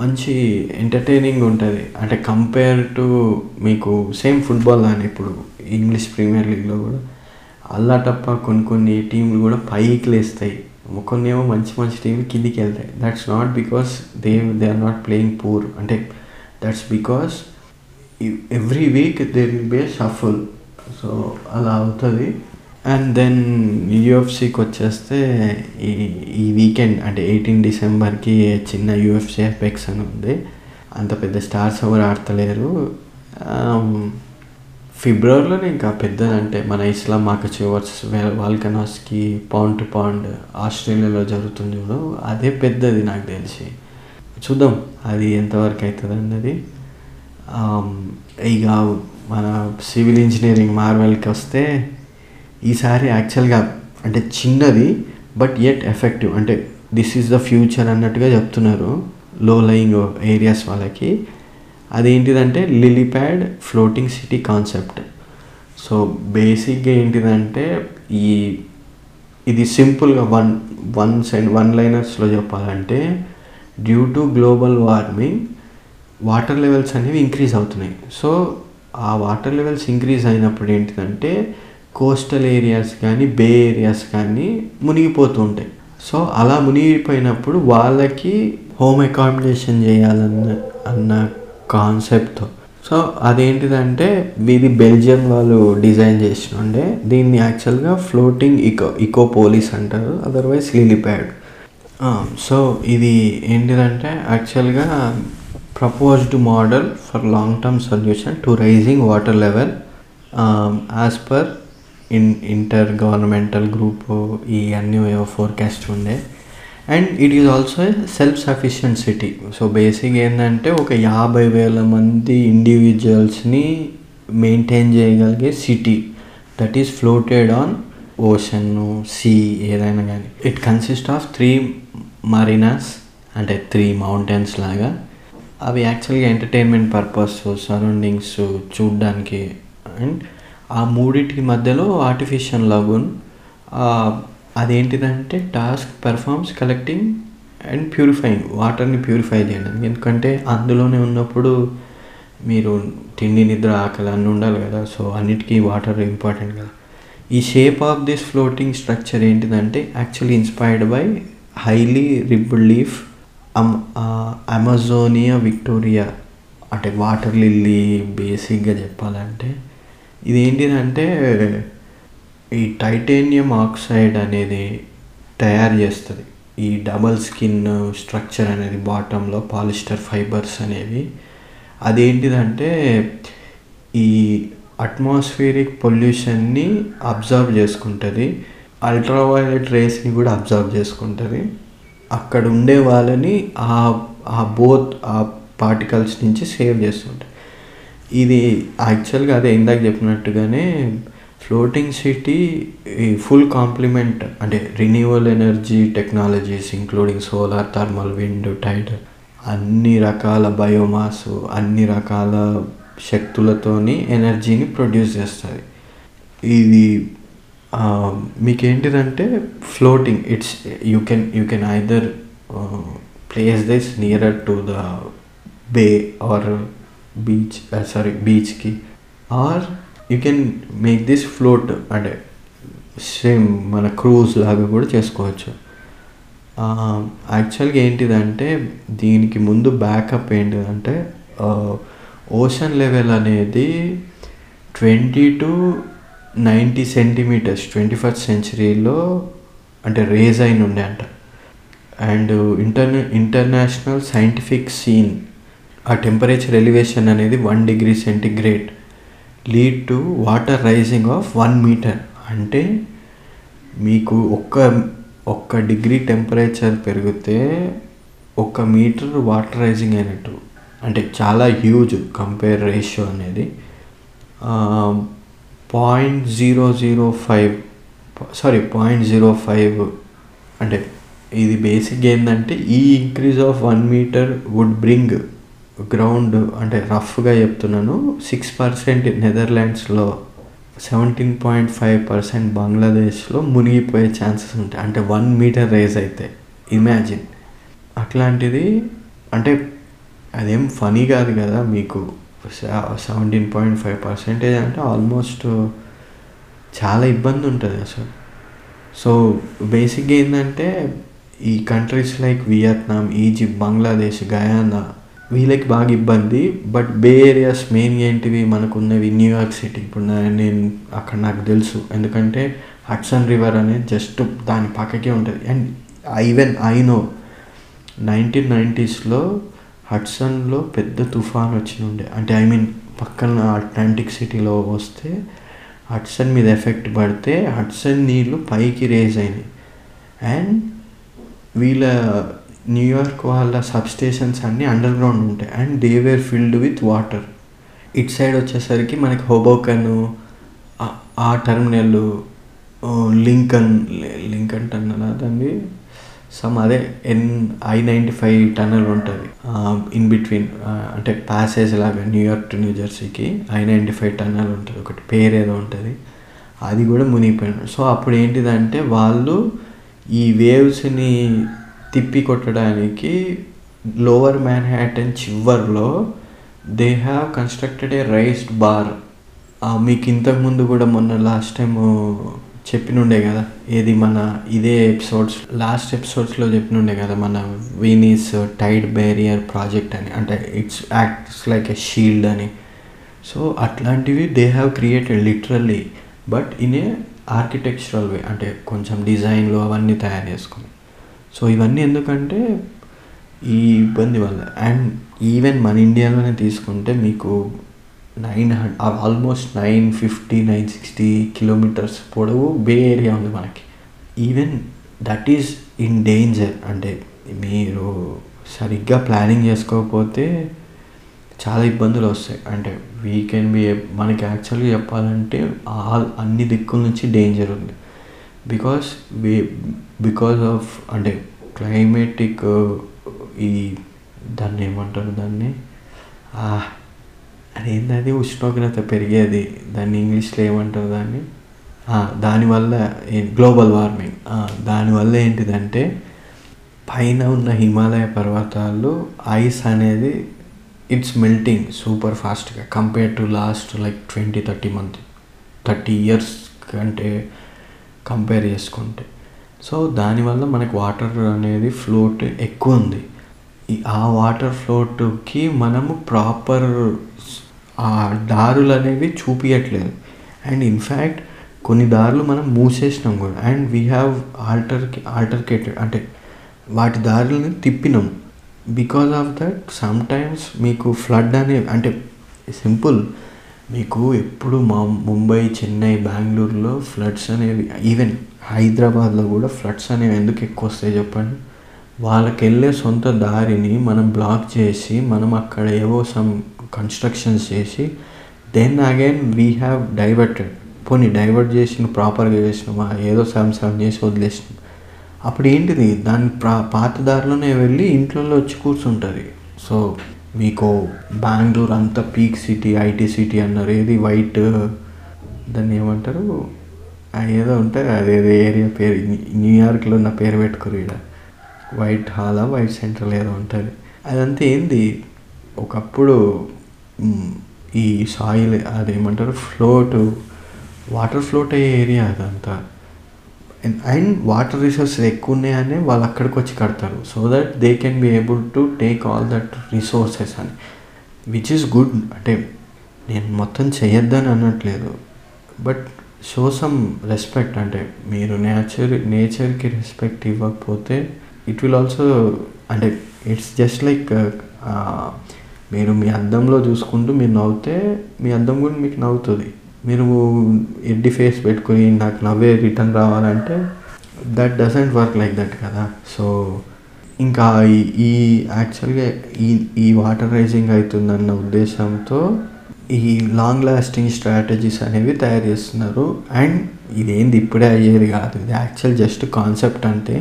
మంచి ఎంటర్టైనింగ్ ఉంటుంది. అంటే కంపేర్ టు మీకు సేమ్ ఫుట్బాల్ అని ఇప్పుడు ఇంగ్లీష్ ప్రీమియర్ లీగ్లో కూడా అల్లా తప్ప కొన్ని కొన్ని టీంలు కూడా పైకి లేస్తాయి. కొన్ని ఏమో మంచి మంచి టీంలు కిందికి వెళ్తాయి. That's not because they they are not playing poor అంటే that's because every week they will be shuffle so అలా అవుతుంది. అండ్ దెన్ యూఎఫ్సీకి వచ్చేస్తే ఈ ఈ వీకెండ్ అంటే ఎయిటీన్ డిసెంబర్కి చిన్న యూఎఫ్సి ఎఫెక్స్ అని ఉంది. అంత పెద్ద స్టార్స్ ఎవరు ఆడతలేరు. Um, ఫిబ్రవరిలోనే ఇంకా పెద్దదంటే మన Islam Makhachev versus Volkanovski pound to pound ఆస్ట్రేలియాలో జరుగుతుంది చూడు. అదే పెద్దది నాకు తెలిసి. చూద్దాం అది ఎంతవరకు అవుతుంది అన్నది. Um, ఇక మన సివిల్ ఇంజనీరింగ్ మార్వెల్కి వస్తే ఈసారి యాక్చువల్గా అంటే చిన్నది బట్ ఎట్ ఎఫెక్టివ్ అంటే దిస్ ఈజ్ ద ఫ్యూచర్ అన్నట్టుగా చెప్తున్నారు లో లయింగ్ ఏరియాస్ వాళ్ళకి. అదేంటిదంటే Lilypad floating city concept so బేసిక్గా ఏంటిదంటే ఈ ఇది సింపుల్గా వన్ వన్ సెన్ వన్ లైనర్స్లో చెప్పాలంటే due to global warming water levels అనేవి ఇంక్రీజ్ అవుతున్నాయి. సో ఆ వాటర్ లెవెల్స్ ఇంక్రీజ్ అయినప్పుడు ఏంటిదంటే కోస్టల్ ఏరియాస్ కానీ బే ఏరియాస్ కానీ మునిగిపోతూ ఉంటాయి. సో అలా మునిగిపోయినప్పుడు వాళ్ళకి హోమ్ అకామిడేషన్ చేయాలన్న అన్న కాన్సెప్ట్తో. సో అదేంటిదంటే ఇది బెల్జియం వాళ్ళు డిజైన్ చేసినుండే దీన్ని యాక్చువల్గా ఫ్లోటింగ్ ఇకో ఇకో పోలీస్ అంటారు అదర్వైజ్ లిలిప్యాడ్ సో ఇది ఏంటిదంటే యాక్చువల్గా proposed model for long term solution to rising water level as per in intergovernmental group ఈ అన్ని ఫోర్కాస్ట్ ఉండే. And it is also self sufficient city so basic ఏంటంటే ఒక యాభై వేల మంది ఇండివిజువల్స్ని మెయింటైన్ చేయగలిగే city that is floated on ocean sea ఏదైనా కానీ it consist of three marinas అంటే త్రీ మౌంటైన్స్ లాగా. అవి యాక్చువల్గా ఎంటర్టైన్మెంట్ పర్పస్ సరౌండింగ్స్ చూడడానికి. అండ్ ఆ మూడింటి మధ్యలో artificial lagoon అదేంటిదంటే task performs collecting and purifying వాటర్ని ప్యూరిఫై చేయడం. ఎందుకంటే అందులోనే ఉన్నప్పుడు మీరు తిండి నిద్ర ఆకలి అన్నీ ఉండాలి కదా. సో అన్నిటికీ వాటర్ ఇంపార్టెంట్ కదా. ఈ shape of this floating structure ఏంటిదంటే actually inspired by highly ribbed leaf um Amazonia Victoria అంటే వాటర్ లిల్లీ బేసిక్గా చెప్పాలంటే ఇది ఏంటిదంటే ఈ టైటేనియం ఆక్సైడ్ అనేది తయారు చేస్తుంది. ఈ డబల్ స్కిన్ స్ట్రక్చర్ అనేది బాటంలో పాలిస్టర్ ఫైబర్స్ అనేవి. అదేంటిదంటే ఈ అట్మాస్ఫియరిక్ పొల్యూషన్ని అబ్జర్వ్ చేసుకుంటుంది. అల్ట్రావైలెట్ రేస్ని కూడా అబ్జర్వ్ చేసుకుంటుంది. అక్కడ ఉండే వాళ్ళని ఆ ఆ బోత్ ఆ పార్టికల్స్ నుంచి సేవ్ చేస్తుంటాయి ఇది యాక్చువల్గా అదే ఇందాక చెప్పినట్టుగానే ఫ్లోటింగ్ సిటీ ఫుల్ కాంప్లిమెంట్ అంటే renewal energy technologies including solar thermal wind tide అన్ని రకాల బయోమాస్ అన్ని రకాల శక్తులతోని ఎనర్జీని ప్రొడ్యూస్ చేస్తుంది ఇది మీకేంటిదంటే floating it's you can you can either place this nearer to the bay or beach sorry బీచ్కి or you can make this float అంటే same మన క్రూజ్ లాగా కూడా చేసుకోవచ్చు. Um, యాక్చువల్గా ఏంటిదంటే దీనికి ముందు బ్యాకప్ ఏంటిదంటే uh, ఓషన్ లెవెల్ అనేది twenty to ninety centimetres twenty first సెంచరీలో అంటే రేజ్ అయిన ఉండే అంట. అండ్ ఇంటర్నే ఇంటర్నేషనల్ సైంటిఫిక్ సీన్ ఆ టెంపరేచర్ ఎలివేషన్ అనేది one degree centigrade lead to water rising of one metre అంటే మీకు ఒక్క ఒక్క డిగ్రీ టెంపరేచర్ పెరిగితే ఒక మీటర్ వాటర్ రైజింగ్ అయినట్టు. అంటే చాలా హ్యూజ్ కంపేర్ రేషియో అనేది. Point zero zero five sorry point zero five అంటే ఇది బేసిక్ ఏంటంటే ఈ increase of one metre would bring ground అంటే రఫ్గా చెప్తున్నాను. సిక్స్ పర్సెంట్ నెదర్లాండ్స్లో సెవెంటీన్ పాయింట్ ఫైవ్ పర్సెంట్ బంగ్లాదేశ్లో మునిగిపోయే ఛాన్సెస్ ఉంటాయి. అంటే వన్ మీటర్ రేస్ అయితే. ఇమాజిన్ అట్లాంటిది అంటే అదేం ఫనీ కాదు కదా మీకు. సెవెంటీన్ పాయింట్ ఫైవ్ పర్సెంటేజ్ అంటే ఆల్మోస్ట్ చాలా ఇబ్బంది ఉంటుంది అసలు. సో బేసిక్గా ఏంటంటే ఈ countries like Vietnam Egypt Bangladesh Guyana వీళ్ళకి బాగా ఇబ్బంది బట్ బే ఏరియాస్ మెయిన్ ఏంటివి మనకు ఉన్నవి న్యూయార్క్ సిటీ ఇప్పుడు నేను అక్కడ నాకు తెలుసు. ఎందుకంటే హడ్సన్ రివర్ అనేది జస్ట్ దాని పక్కకే ఉంటుంది. And even I know nineteen నైంటీస్లో హడ్సన్లో పెద్ద తుఫాన్ వచ్చి ఉండే అంటే ఐ మీన్ పక్కన అట్లాంటిక్ సిటీలో వస్తే హడ్సన్ మీద ఎఫెక్ట్ పడితే హడ్సన్ నీళ్ళు పైకి రేజ్ అయినాయి. అండ్ వీళ్ళ న్యూయార్క్ వాళ్ళ సబ్స్టేషన్స్ అన్నీ అండర్ గ్రౌండ్ ఉంటాయి. And they were filled with water it side వచ్చేసరికి మనకి హోబోకన్ ఆ టర్మినల్ లింకన్ లింకన్ టన్నల్ అదండి. సమ్ అదే N I ninety five tunnel ఉంటుంది. ఇన్ బిట్వీన్ అంటే ప్యాసేజ్ లాగా న్యూయార్క్ టు న్యూ జెర్సీకి ఐ నైంటీ ఫైవ్ టన్నల్ ఉంటుంది. ఒకటి పేరు ఏదో ఉంటుంది. అది కూడా మునిగిపోయినాడు సో అప్పుడు ఏంటిదంటే వాళ్ళు ఈ వేవ్స్ని తిప్పి కొట్టడానికి లోవర్ మ్యాన్ హ్యాటన్ చివర్లో they have constructed a raised bar. మీకు ఇంతకుముందు కూడా మొన్న లాస్ట్ టైం చెప్పినుండే కదా ఏది మన ఇదే ఎపిసోడ్స్ లాస్ట్ ఎపిసోడ్స్లో చెప్పినుండే కదా మన వీనీస్ టైడ్ బ్యారియర్ ప్రాజెక్ట్ అని అంటే it's acts like a shield అని. సో అట్లాంటివి they have created literally but in a architectural way అంటే కొంచెం డిజైన్లు అవన్నీ తయారు చేసుకుని. సో ఇవన్నీ ఎందుకంటే ఈ ఇబ్బంది వల్ల. అండ్ ఈవెన్ మన ఇండియాలోనే తీసుకుంటే మీకు nine hundred almost nine fifty nine sixty kilometres పొడవు బే ఏరియా ఉంది మనకి. Even that is in danger. అంటే మీరు సరిగ్గా ప్లానింగ్ చేసుకోకపోతే చాలా ఇబ్బందులు వస్తాయి. అంటే వీ కెన్ బి మనకి యాక్చువల్గా చెప్పాలంటే ఆల్ అన్ని దిక్కుల నుంచి డేంజర్ ఉంది. బికాస్ బికాస్ ఆఫ్ అంటే క్లైమేటిక్ uh, ఈ దాన్ని ఏమంటారు దాన్ని? అదేంటది ఉష్ణోగ్రత పెరిగేది. దాన్ని ఇంగ్లీష్లో ఏమంటారు దాన్ని? దానివల్ల గ్లోబల్ వార్మింగ్ దానివల్ల ఏంటిదంటే పైన ఉన్న హిమాలయ పర్వతాల్లో ఐస్ అనేది ఇట్స్ మెల్టింగ్ సూపర్ ఫాస్ట్గా compare to last like twenty thirty month thirty years కంటే కంపేర్ చేసుకుంటే. సో దానివల్ల మనకు వాటర్ అనేది ఫ్లోట్ ఎక్కువ ఉంది ఆ వాటర్ ఫ్లోట్కి మనము ప్రాపర్ ఆ దారులు అనేవి చూపించట్లేదు అండ్ ఇన్ఫ్యాక్ట్ కొన్ని దారులు మనం మూసేసినాం కూడా. And we have alter altercated అంటే వాటి దారులను తిప్పినాం. Because of that sometimes మీకు ఫ్లడ్ అనే అంటే సింపుల్ మీకు ఎప్పుడు మా ముంబై చెన్నై బెంగళూరులో ఫ్లడ్స్ అనేవి ఈవెన్ హైదరాబాద్లో కూడా ఫ్లడ్స్ అనేవి ఎందుకు ఎక్కువ వస్తాయి చెప్పండి? వాళ్ళకి వెళ్ళే సొంత దారిని మనం బ్లాక్ చేసి మనం అక్కడ ఏవో సమ్ కన్స్ట్రక్షన్స్ చేసి then again we have diverted పోనీ డైవర్ట్ చేసిన ప్రాపర్గా చేసినామా ఏదో సమ్ సమ్ చేసి వదిలేసినాం. అప్పుడు ఏంటిది? దాని ప్రా పాత దారిలోనే వెళ్ళి ఇంట్లో వచ్చి కూర్చుంటుంది. సో మీకు బెంగళూరు అంతా పీక్ సిటీ ఐటీ సిటీ అన్నారు. ఏది? వైట్ దాన్ని ఏమంటారు? ఏదో ఉంటుంది అదేదో ఏరియా పేరు. న్యూయార్క్లో ఉన్న పేరు పెట్టుకురు ఇక్కడ వైట్ హాలా వైట్ సెంట్రల్ ఏదో ఉంటుంది. అదంతా ఏంది? ఒకప్పుడు ఈ సాయిల్ అదేమంటారు? ఫ్లోట్ వాటర్ ఫ్లోట్ అయ్యే ఏరియా అదంతా. అండ్ వాటర్ రిసోర్సెస్ ఎక్కువ ఉన్నాయని వాళ్ళు అక్కడికి వచ్చి కడతారు. So that they can be able to take all that resources అని. Which is good. అంటే నేను మొత్తం చేయొద్దని అనట్లేదు. బట్ షో సమ్ రెస్పెక్ట్ అంటే మీరు నేచర్ నేచర్కి రెస్పెక్ట్ ఇవ్వకపోతే ఇట్ విల్ ఆల్సో అంటే ఇట్స్ జస్ట్ లైక్ మీరు మీ అద్దంలో చూసుకుంటూ మీరు నవ్వుతే మీ అద్దం కూడా మీకు నవ్వుతుంది. మీరు ఎడ్డి ఫేస్ పెట్టుకుని నాకు నవ్వే రిటర్న్ రావాలంటే that doesn't work like that కదా. సో ఇంకా ఈ యాక్చువల్గా ఈ ఈ వాటర్ రైజింగ్ అవుతుందన్న ఉద్దేశంతో ఈ లాంగ్ లాస్టింగ్ స్ట్రాటజీస్ అనేవి తయారు చేస్తున్నారు అండ్ ఇదేంది ఇప్పుడే అయ్యేది కాదు ఇది యాక్చువల్ జస్ట్ కాన్సెప్ట్ అంటే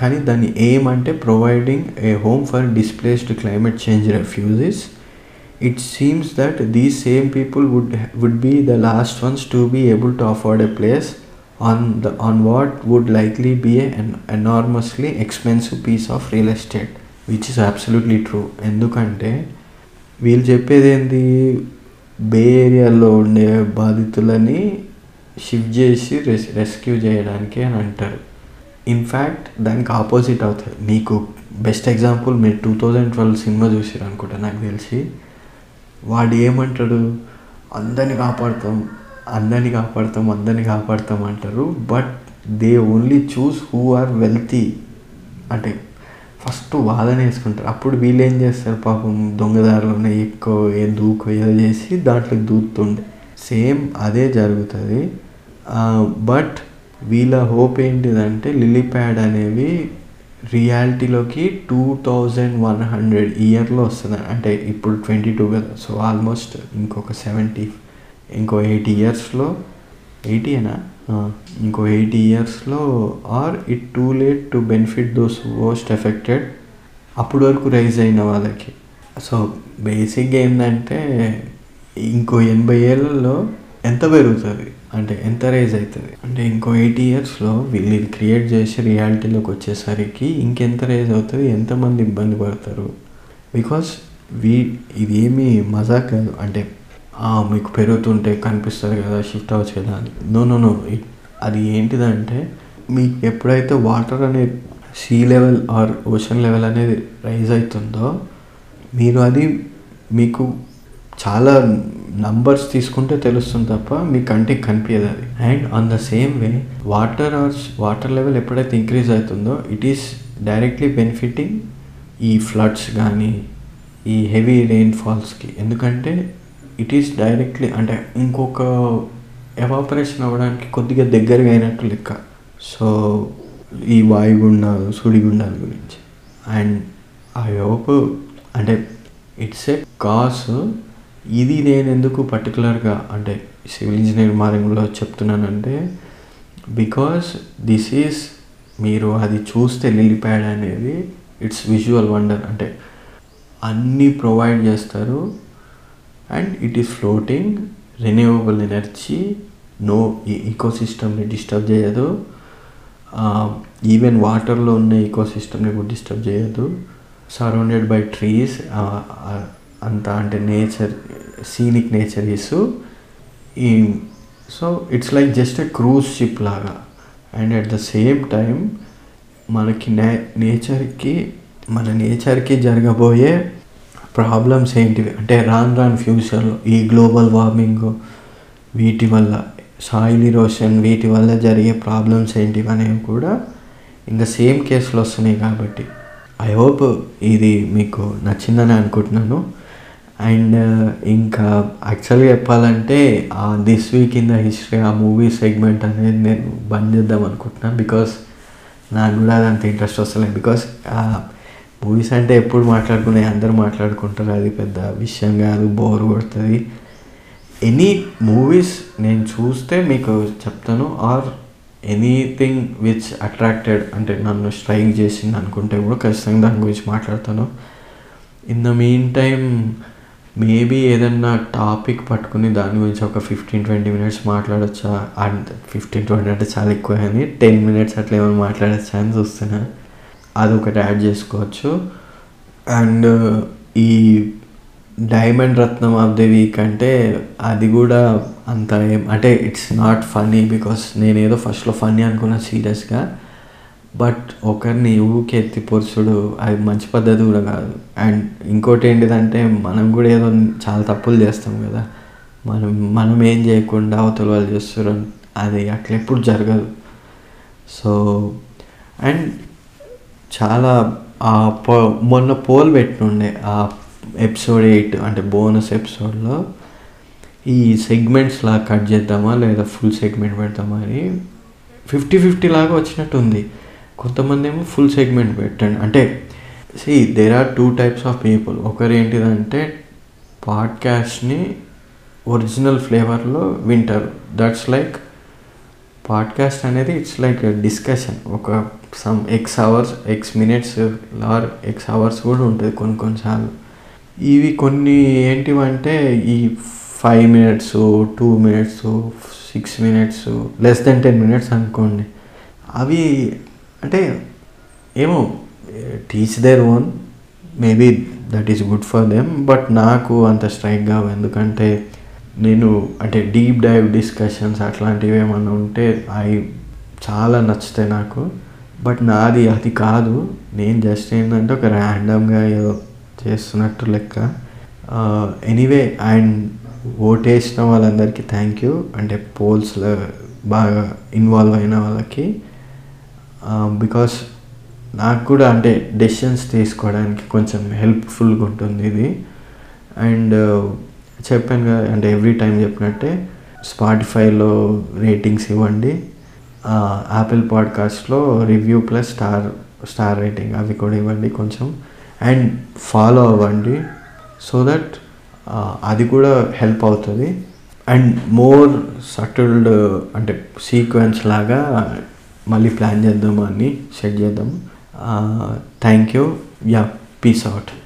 కానీ దాని ఎయిమ్ అంటే providing a home for displaced climate change refugees it seems that these same people would would be the last ones to be able to afford a place on the on what would likely be an enormously expensive piece of real estate which is absolutely true ఎందుకంటే వీళ్ళు చెప్పేది ఏంది బే ఏరియాలో ఉండే బాధితులని shift చేసి రెస్ rescue చేయడానికి అని అంటారు. ఇన్ఫ్యాక్ట్ దానికి ఆపోజిట్ అవుతుంది మీకు బెస్ట్ ఎగ్జాంపుల్ మీరు టూ థౌజండ్ ట్వెల్వ్ సినిమా చూసారు అనుకుంటా నాకు తెలిసి. వాడు ఏమంటాడు? అందరిని కాపాడుతాం అందరిని కాపాడుతాం అందరిని కాపాడుతాం అంటారు. But they only choose who are wealthy. అంటే ఫస్ట్ వాదన వేసుకుంటారు. అప్పుడు వీళ్ళు ఏం చేస్తారు పాపం దొంగదారులోనే ఎక్కువ ఏ దూకు ఏదో చేసి దాంట్లోకి దూకుతుండే. సేమ్ అదే జరుగుతుంది. బట్ వీళ్ళ హోప్ ఏంటిదంటే లిలీ ప్యాడ్ అనేవి రియాలిటీలోకి టూ థౌజండ్ వన్ హండ్రెడ్ ఇయర్లో వస్తుంది. అంటే ఇప్పుడు ట్వంటీ టూ కదా. సో ఆల్మోస్ట్ ఇంకొక సెవెంటీ ఇంకో ఎయిటీ ఇయర్స్లో ఎయిటీనా ఇంకో ఎయిటీ ఇయర్స్లో or it too late to benefit those most affected? అప్పటి వరకు రైజ్ అయిన వాళ్ళకి. సో బేసిక్గా ఏంటంటే ఇంకో ఎనభై ఏళ్ళలో ఎంత పెరుగుతుంది? అంటే ఎంత రైజ్ అవుతుంది అంటే ఇంకో ఎయిటీ ఇయర్స్లో వీళ్ళు ఇది క్రియేట్ చేసి రియాలిటీలోకి వచ్చేసరికి ఇంకెంత రైజ్ అవుతుంది? ఎంతమంది ఇబ్బంది పడతారు? బికాస్ వీ ఇది ఏమీ మజాక్ కాదు. అంటే మీకు పెరుగుతుంటే కనిపిస్తుంది కదా షిఫ్ట్ అవ్వచ్చు కదా అని. నో నో నో అది ఏంటిదంటే మీకు ఎప్పుడైతే వాటర్ అనేది sea level or ocean level అనేది రైజ్ అవుతుందో మీరు అది మీకు చాలా నంబర్స్ తీసుకుంటే తెలుస్తుంది తప్ప మీ కంటికి కనిపించదు అది. And on the same way water or water level ఎప్పుడైతే ఇంక్రీజ్ అవుతుందో ఇట్ ఈస్ డైరెక్ట్లీ బెనిఫిటింగ్ ఈ ఫ్లడ్స్ కానీ ఈ హెవీ రెయిన్ఫాల్స్కి ఎందుకంటే ఇట్ ఈస్ డైరెక్ట్లీ అంటే ఇంకొక ఎవాపరేషన్ అవ్వడానికి కొద్దిగా దగ్గరగా అయినట్టు లెక్క. సో ఈ వాయుగుండాలు సుడిగుండాల గురించి. అండ్ ఐ హోప్ అంటే ఇట్స్ ఏ కాస్ ఇది నేను ఎందుకు పర్టికులర్గా అంటే సివిల్ ఇంజనీర్ మార్గంలో చెప్తున్నానంటే బికాస్ దిస్ ఈస్ మీరు అది చూస్తే లిల్లీ ప్యాడ్ అనేది ఇట్స్ విజువల్ వండర్ అంటే అన్నీ ప్రొవైడ్ చేస్తారు. And it is floating renewable energy no ఈ ఈకోసిస్టమ్ని డిస్టర్బ్ చేయదు. ఈవెన్ వాటర్లో ఉన్న ఈకోసిస్టమ్ని కూడా డిస్టర్బ్ చేయదు. సరౌండెడ్ బై ట్రీస్ అంతా అంటే నేచర్ సీనిక్ నేచర్ ఇస్ ఈ so it's like just a cruise ship లాగా. And at the same time మనకి నే నేచర్కి మన నేచర్కి జరగబోయే ప్రాబ్లమ్స్ ఏంటివి అంటే రాన్ రాన్ ఫ్యూచర్లో ఈ గ్లోబల్ వార్మింగ్ వీటి వల్ల సాయిల్ ఇరోషన్ వీటి వల్ల జరిగే ప్రాబ్లమ్స్ ఏంటివి అనేవి కూడా ఇంకా సేమ్ కేసులు వస్తున్నాయి కాబట్టి. ఐ హోప్ ఇది మీకు నచ్చిందని అనుకుంటున్నాను. అండ్ ఇంకా యాక్చువల్గా చెప్పాలంటే this week in the history ఆ మూవీ సెగ్మెంట్ అనేది నేను బంద్ చేద్దాం అనుకుంటున్నాను బికాస్ నాకు కూడా అది అంత ఇంట్రెస్ట్ వస్తలేదు బికాస్ మూవీస్ అంటే ఎప్పుడు మాట్లాడుకునే అందరూ మాట్లాడుకుంటారు. అది పెద్ద విషయం కాదు బోర్ కొడుతుంది. ఎనీ మూవీస్ నేను చూస్తే మీకు చెప్తాను. ఆర్ ఎనీథింగ్ విచ్ అట్రాక్టెడ్ అంటే నన్ను స్ట్రైక్ చేసింది అనుకుంటే కూడా ఖచ్చితంగా దాని గురించి మాట్లాడతాను. In the main time maybe ఏదన్నా టాపిక్ పట్టుకుని దాని గురించి ఒక ఫిఫ్టీన్ ట్వంటీ మినిట్స్ మాట్లాడచ్చా? అండ్ ఫిఫ్టీన్ ట్వంటీ అంటే చాలా ఎక్కువ కానీ టెన్ మినిట్స్ అట్లా ఏమైనా మాట్లాడచ్చా అని చూస్తున్నాను అదొకటి యాడ్ చేసుకోవచ్చు. అండ్ ఈ డైమండ్ రత్నం ఆఫ్ ది వీక్ అంటే అది కూడా అంత ఏం అంటే ఇట్స్ నాట్ ఫన్నీ బికాస్ నేను ఏదో ఫస్ట్లో ఫన్నీ అనుకున్నా సీరియస్గా. బట్ ఒకరిని ఊకే ఎత్తి పొరుచుడు అది మంచి పద్ధతి కూడా కాదు. అండ్ ఇంకోటి ఏంటిదంటే మనం కూడా ఏదో చాలా తప్పులు చేస్తాం కదా. మనం మనం ఏం చేయకుండా అవతల వాళ్ళు చేస్తారు అది అట్లా ఎప్పుడు జరగదు. సో అండ్ చాలా ఆ పో మొన్న పోల్ పెట్టినుండే ఆ ఎపిసోడ్ ఎయిట్ అంటే బోనస్ ఎపిసోడ్లో. ఈ సెగ్మెంట్స్లా కట్ చేద్దామా లేదా ఫుల్ సెగ్మెంట్ పెడతామా అని. ఫిఫ్టీ ఫిఫ్టీ లాగా వచ్చినట్టు ఉంది కొంతమంది ఏమో ఫుల్ సెగ్మెంట్ పెట్టండి. అంటే see there are two types of people ఒకరు ఏంటిదంటే పాడ్కాస్ట్ని ఒరిజినల్ ఫ్లేవర్లో వింటారు. దట్స్ లైక్ పాడ్కాస్ట్ అనేది ఇట్స్ లైక్ డిస్కషన్ ఒక some X hours X minutes or X hours కూడా ఉంటుంది కొన్ని కొన్నిసార్లు ఇవి కొన్ని ఏంటివంటే ఈ five minutes two minutes six minutes less than ten minutes అనుకోండి. అవి అంటే ఏమో teach their own maybe that is good for them but నాకు అంత స్ట్రైక్ కావు. ఎందుకంటే నేను అంటే డీప్ డైవ్ డిస్కషన్స్ అట్లాంటివి ఏమన్నా ఉంటే అవి చాలా నచ్చుతాయి నాకు. బట్ నాది అది కాదు. నేను జస్ట్ ఏంటంటే ఒక ర్యాండమ్గా ఏదో చేస్తున్నట్టు లెక్క. ఎనీవే అండ్ ఓటేసిన వాళ్ళందరికీ థ్యాంక్ యూ అంటే పోల్స్లో బాగా ఇన్వాల్వ్ అయిన వాళ్ళకి. బికాస్ నాకు కూడా అంటే డెసిషన్స్ తీసుకోవడానికి కొంచెం హెల్ప్ఫుల్గా ఉంటుంది ఇది. అండ్ చెప్పాను కదా అంటే ఎవ్రీ టైం చెప్పినట్టే స్పాటిఫైలో రేటింగ్స్ ఇవ్వండి. యాపిల్ పాడ్కాస్ట్లో review plus star star rating అవి కూడా ఇవ్వండి కొంచెం. అండ్ ఫాలో అవ్వండి సో దట్ అది కూడా హెల్ప్ అవుతుంది. అండ్ మోర్ సటిల్డ్ అంటే సీక్వెన్స్ లాగా మళ్ళీ ప్లాన్ చేద్దామని అని set thank you yeah peace out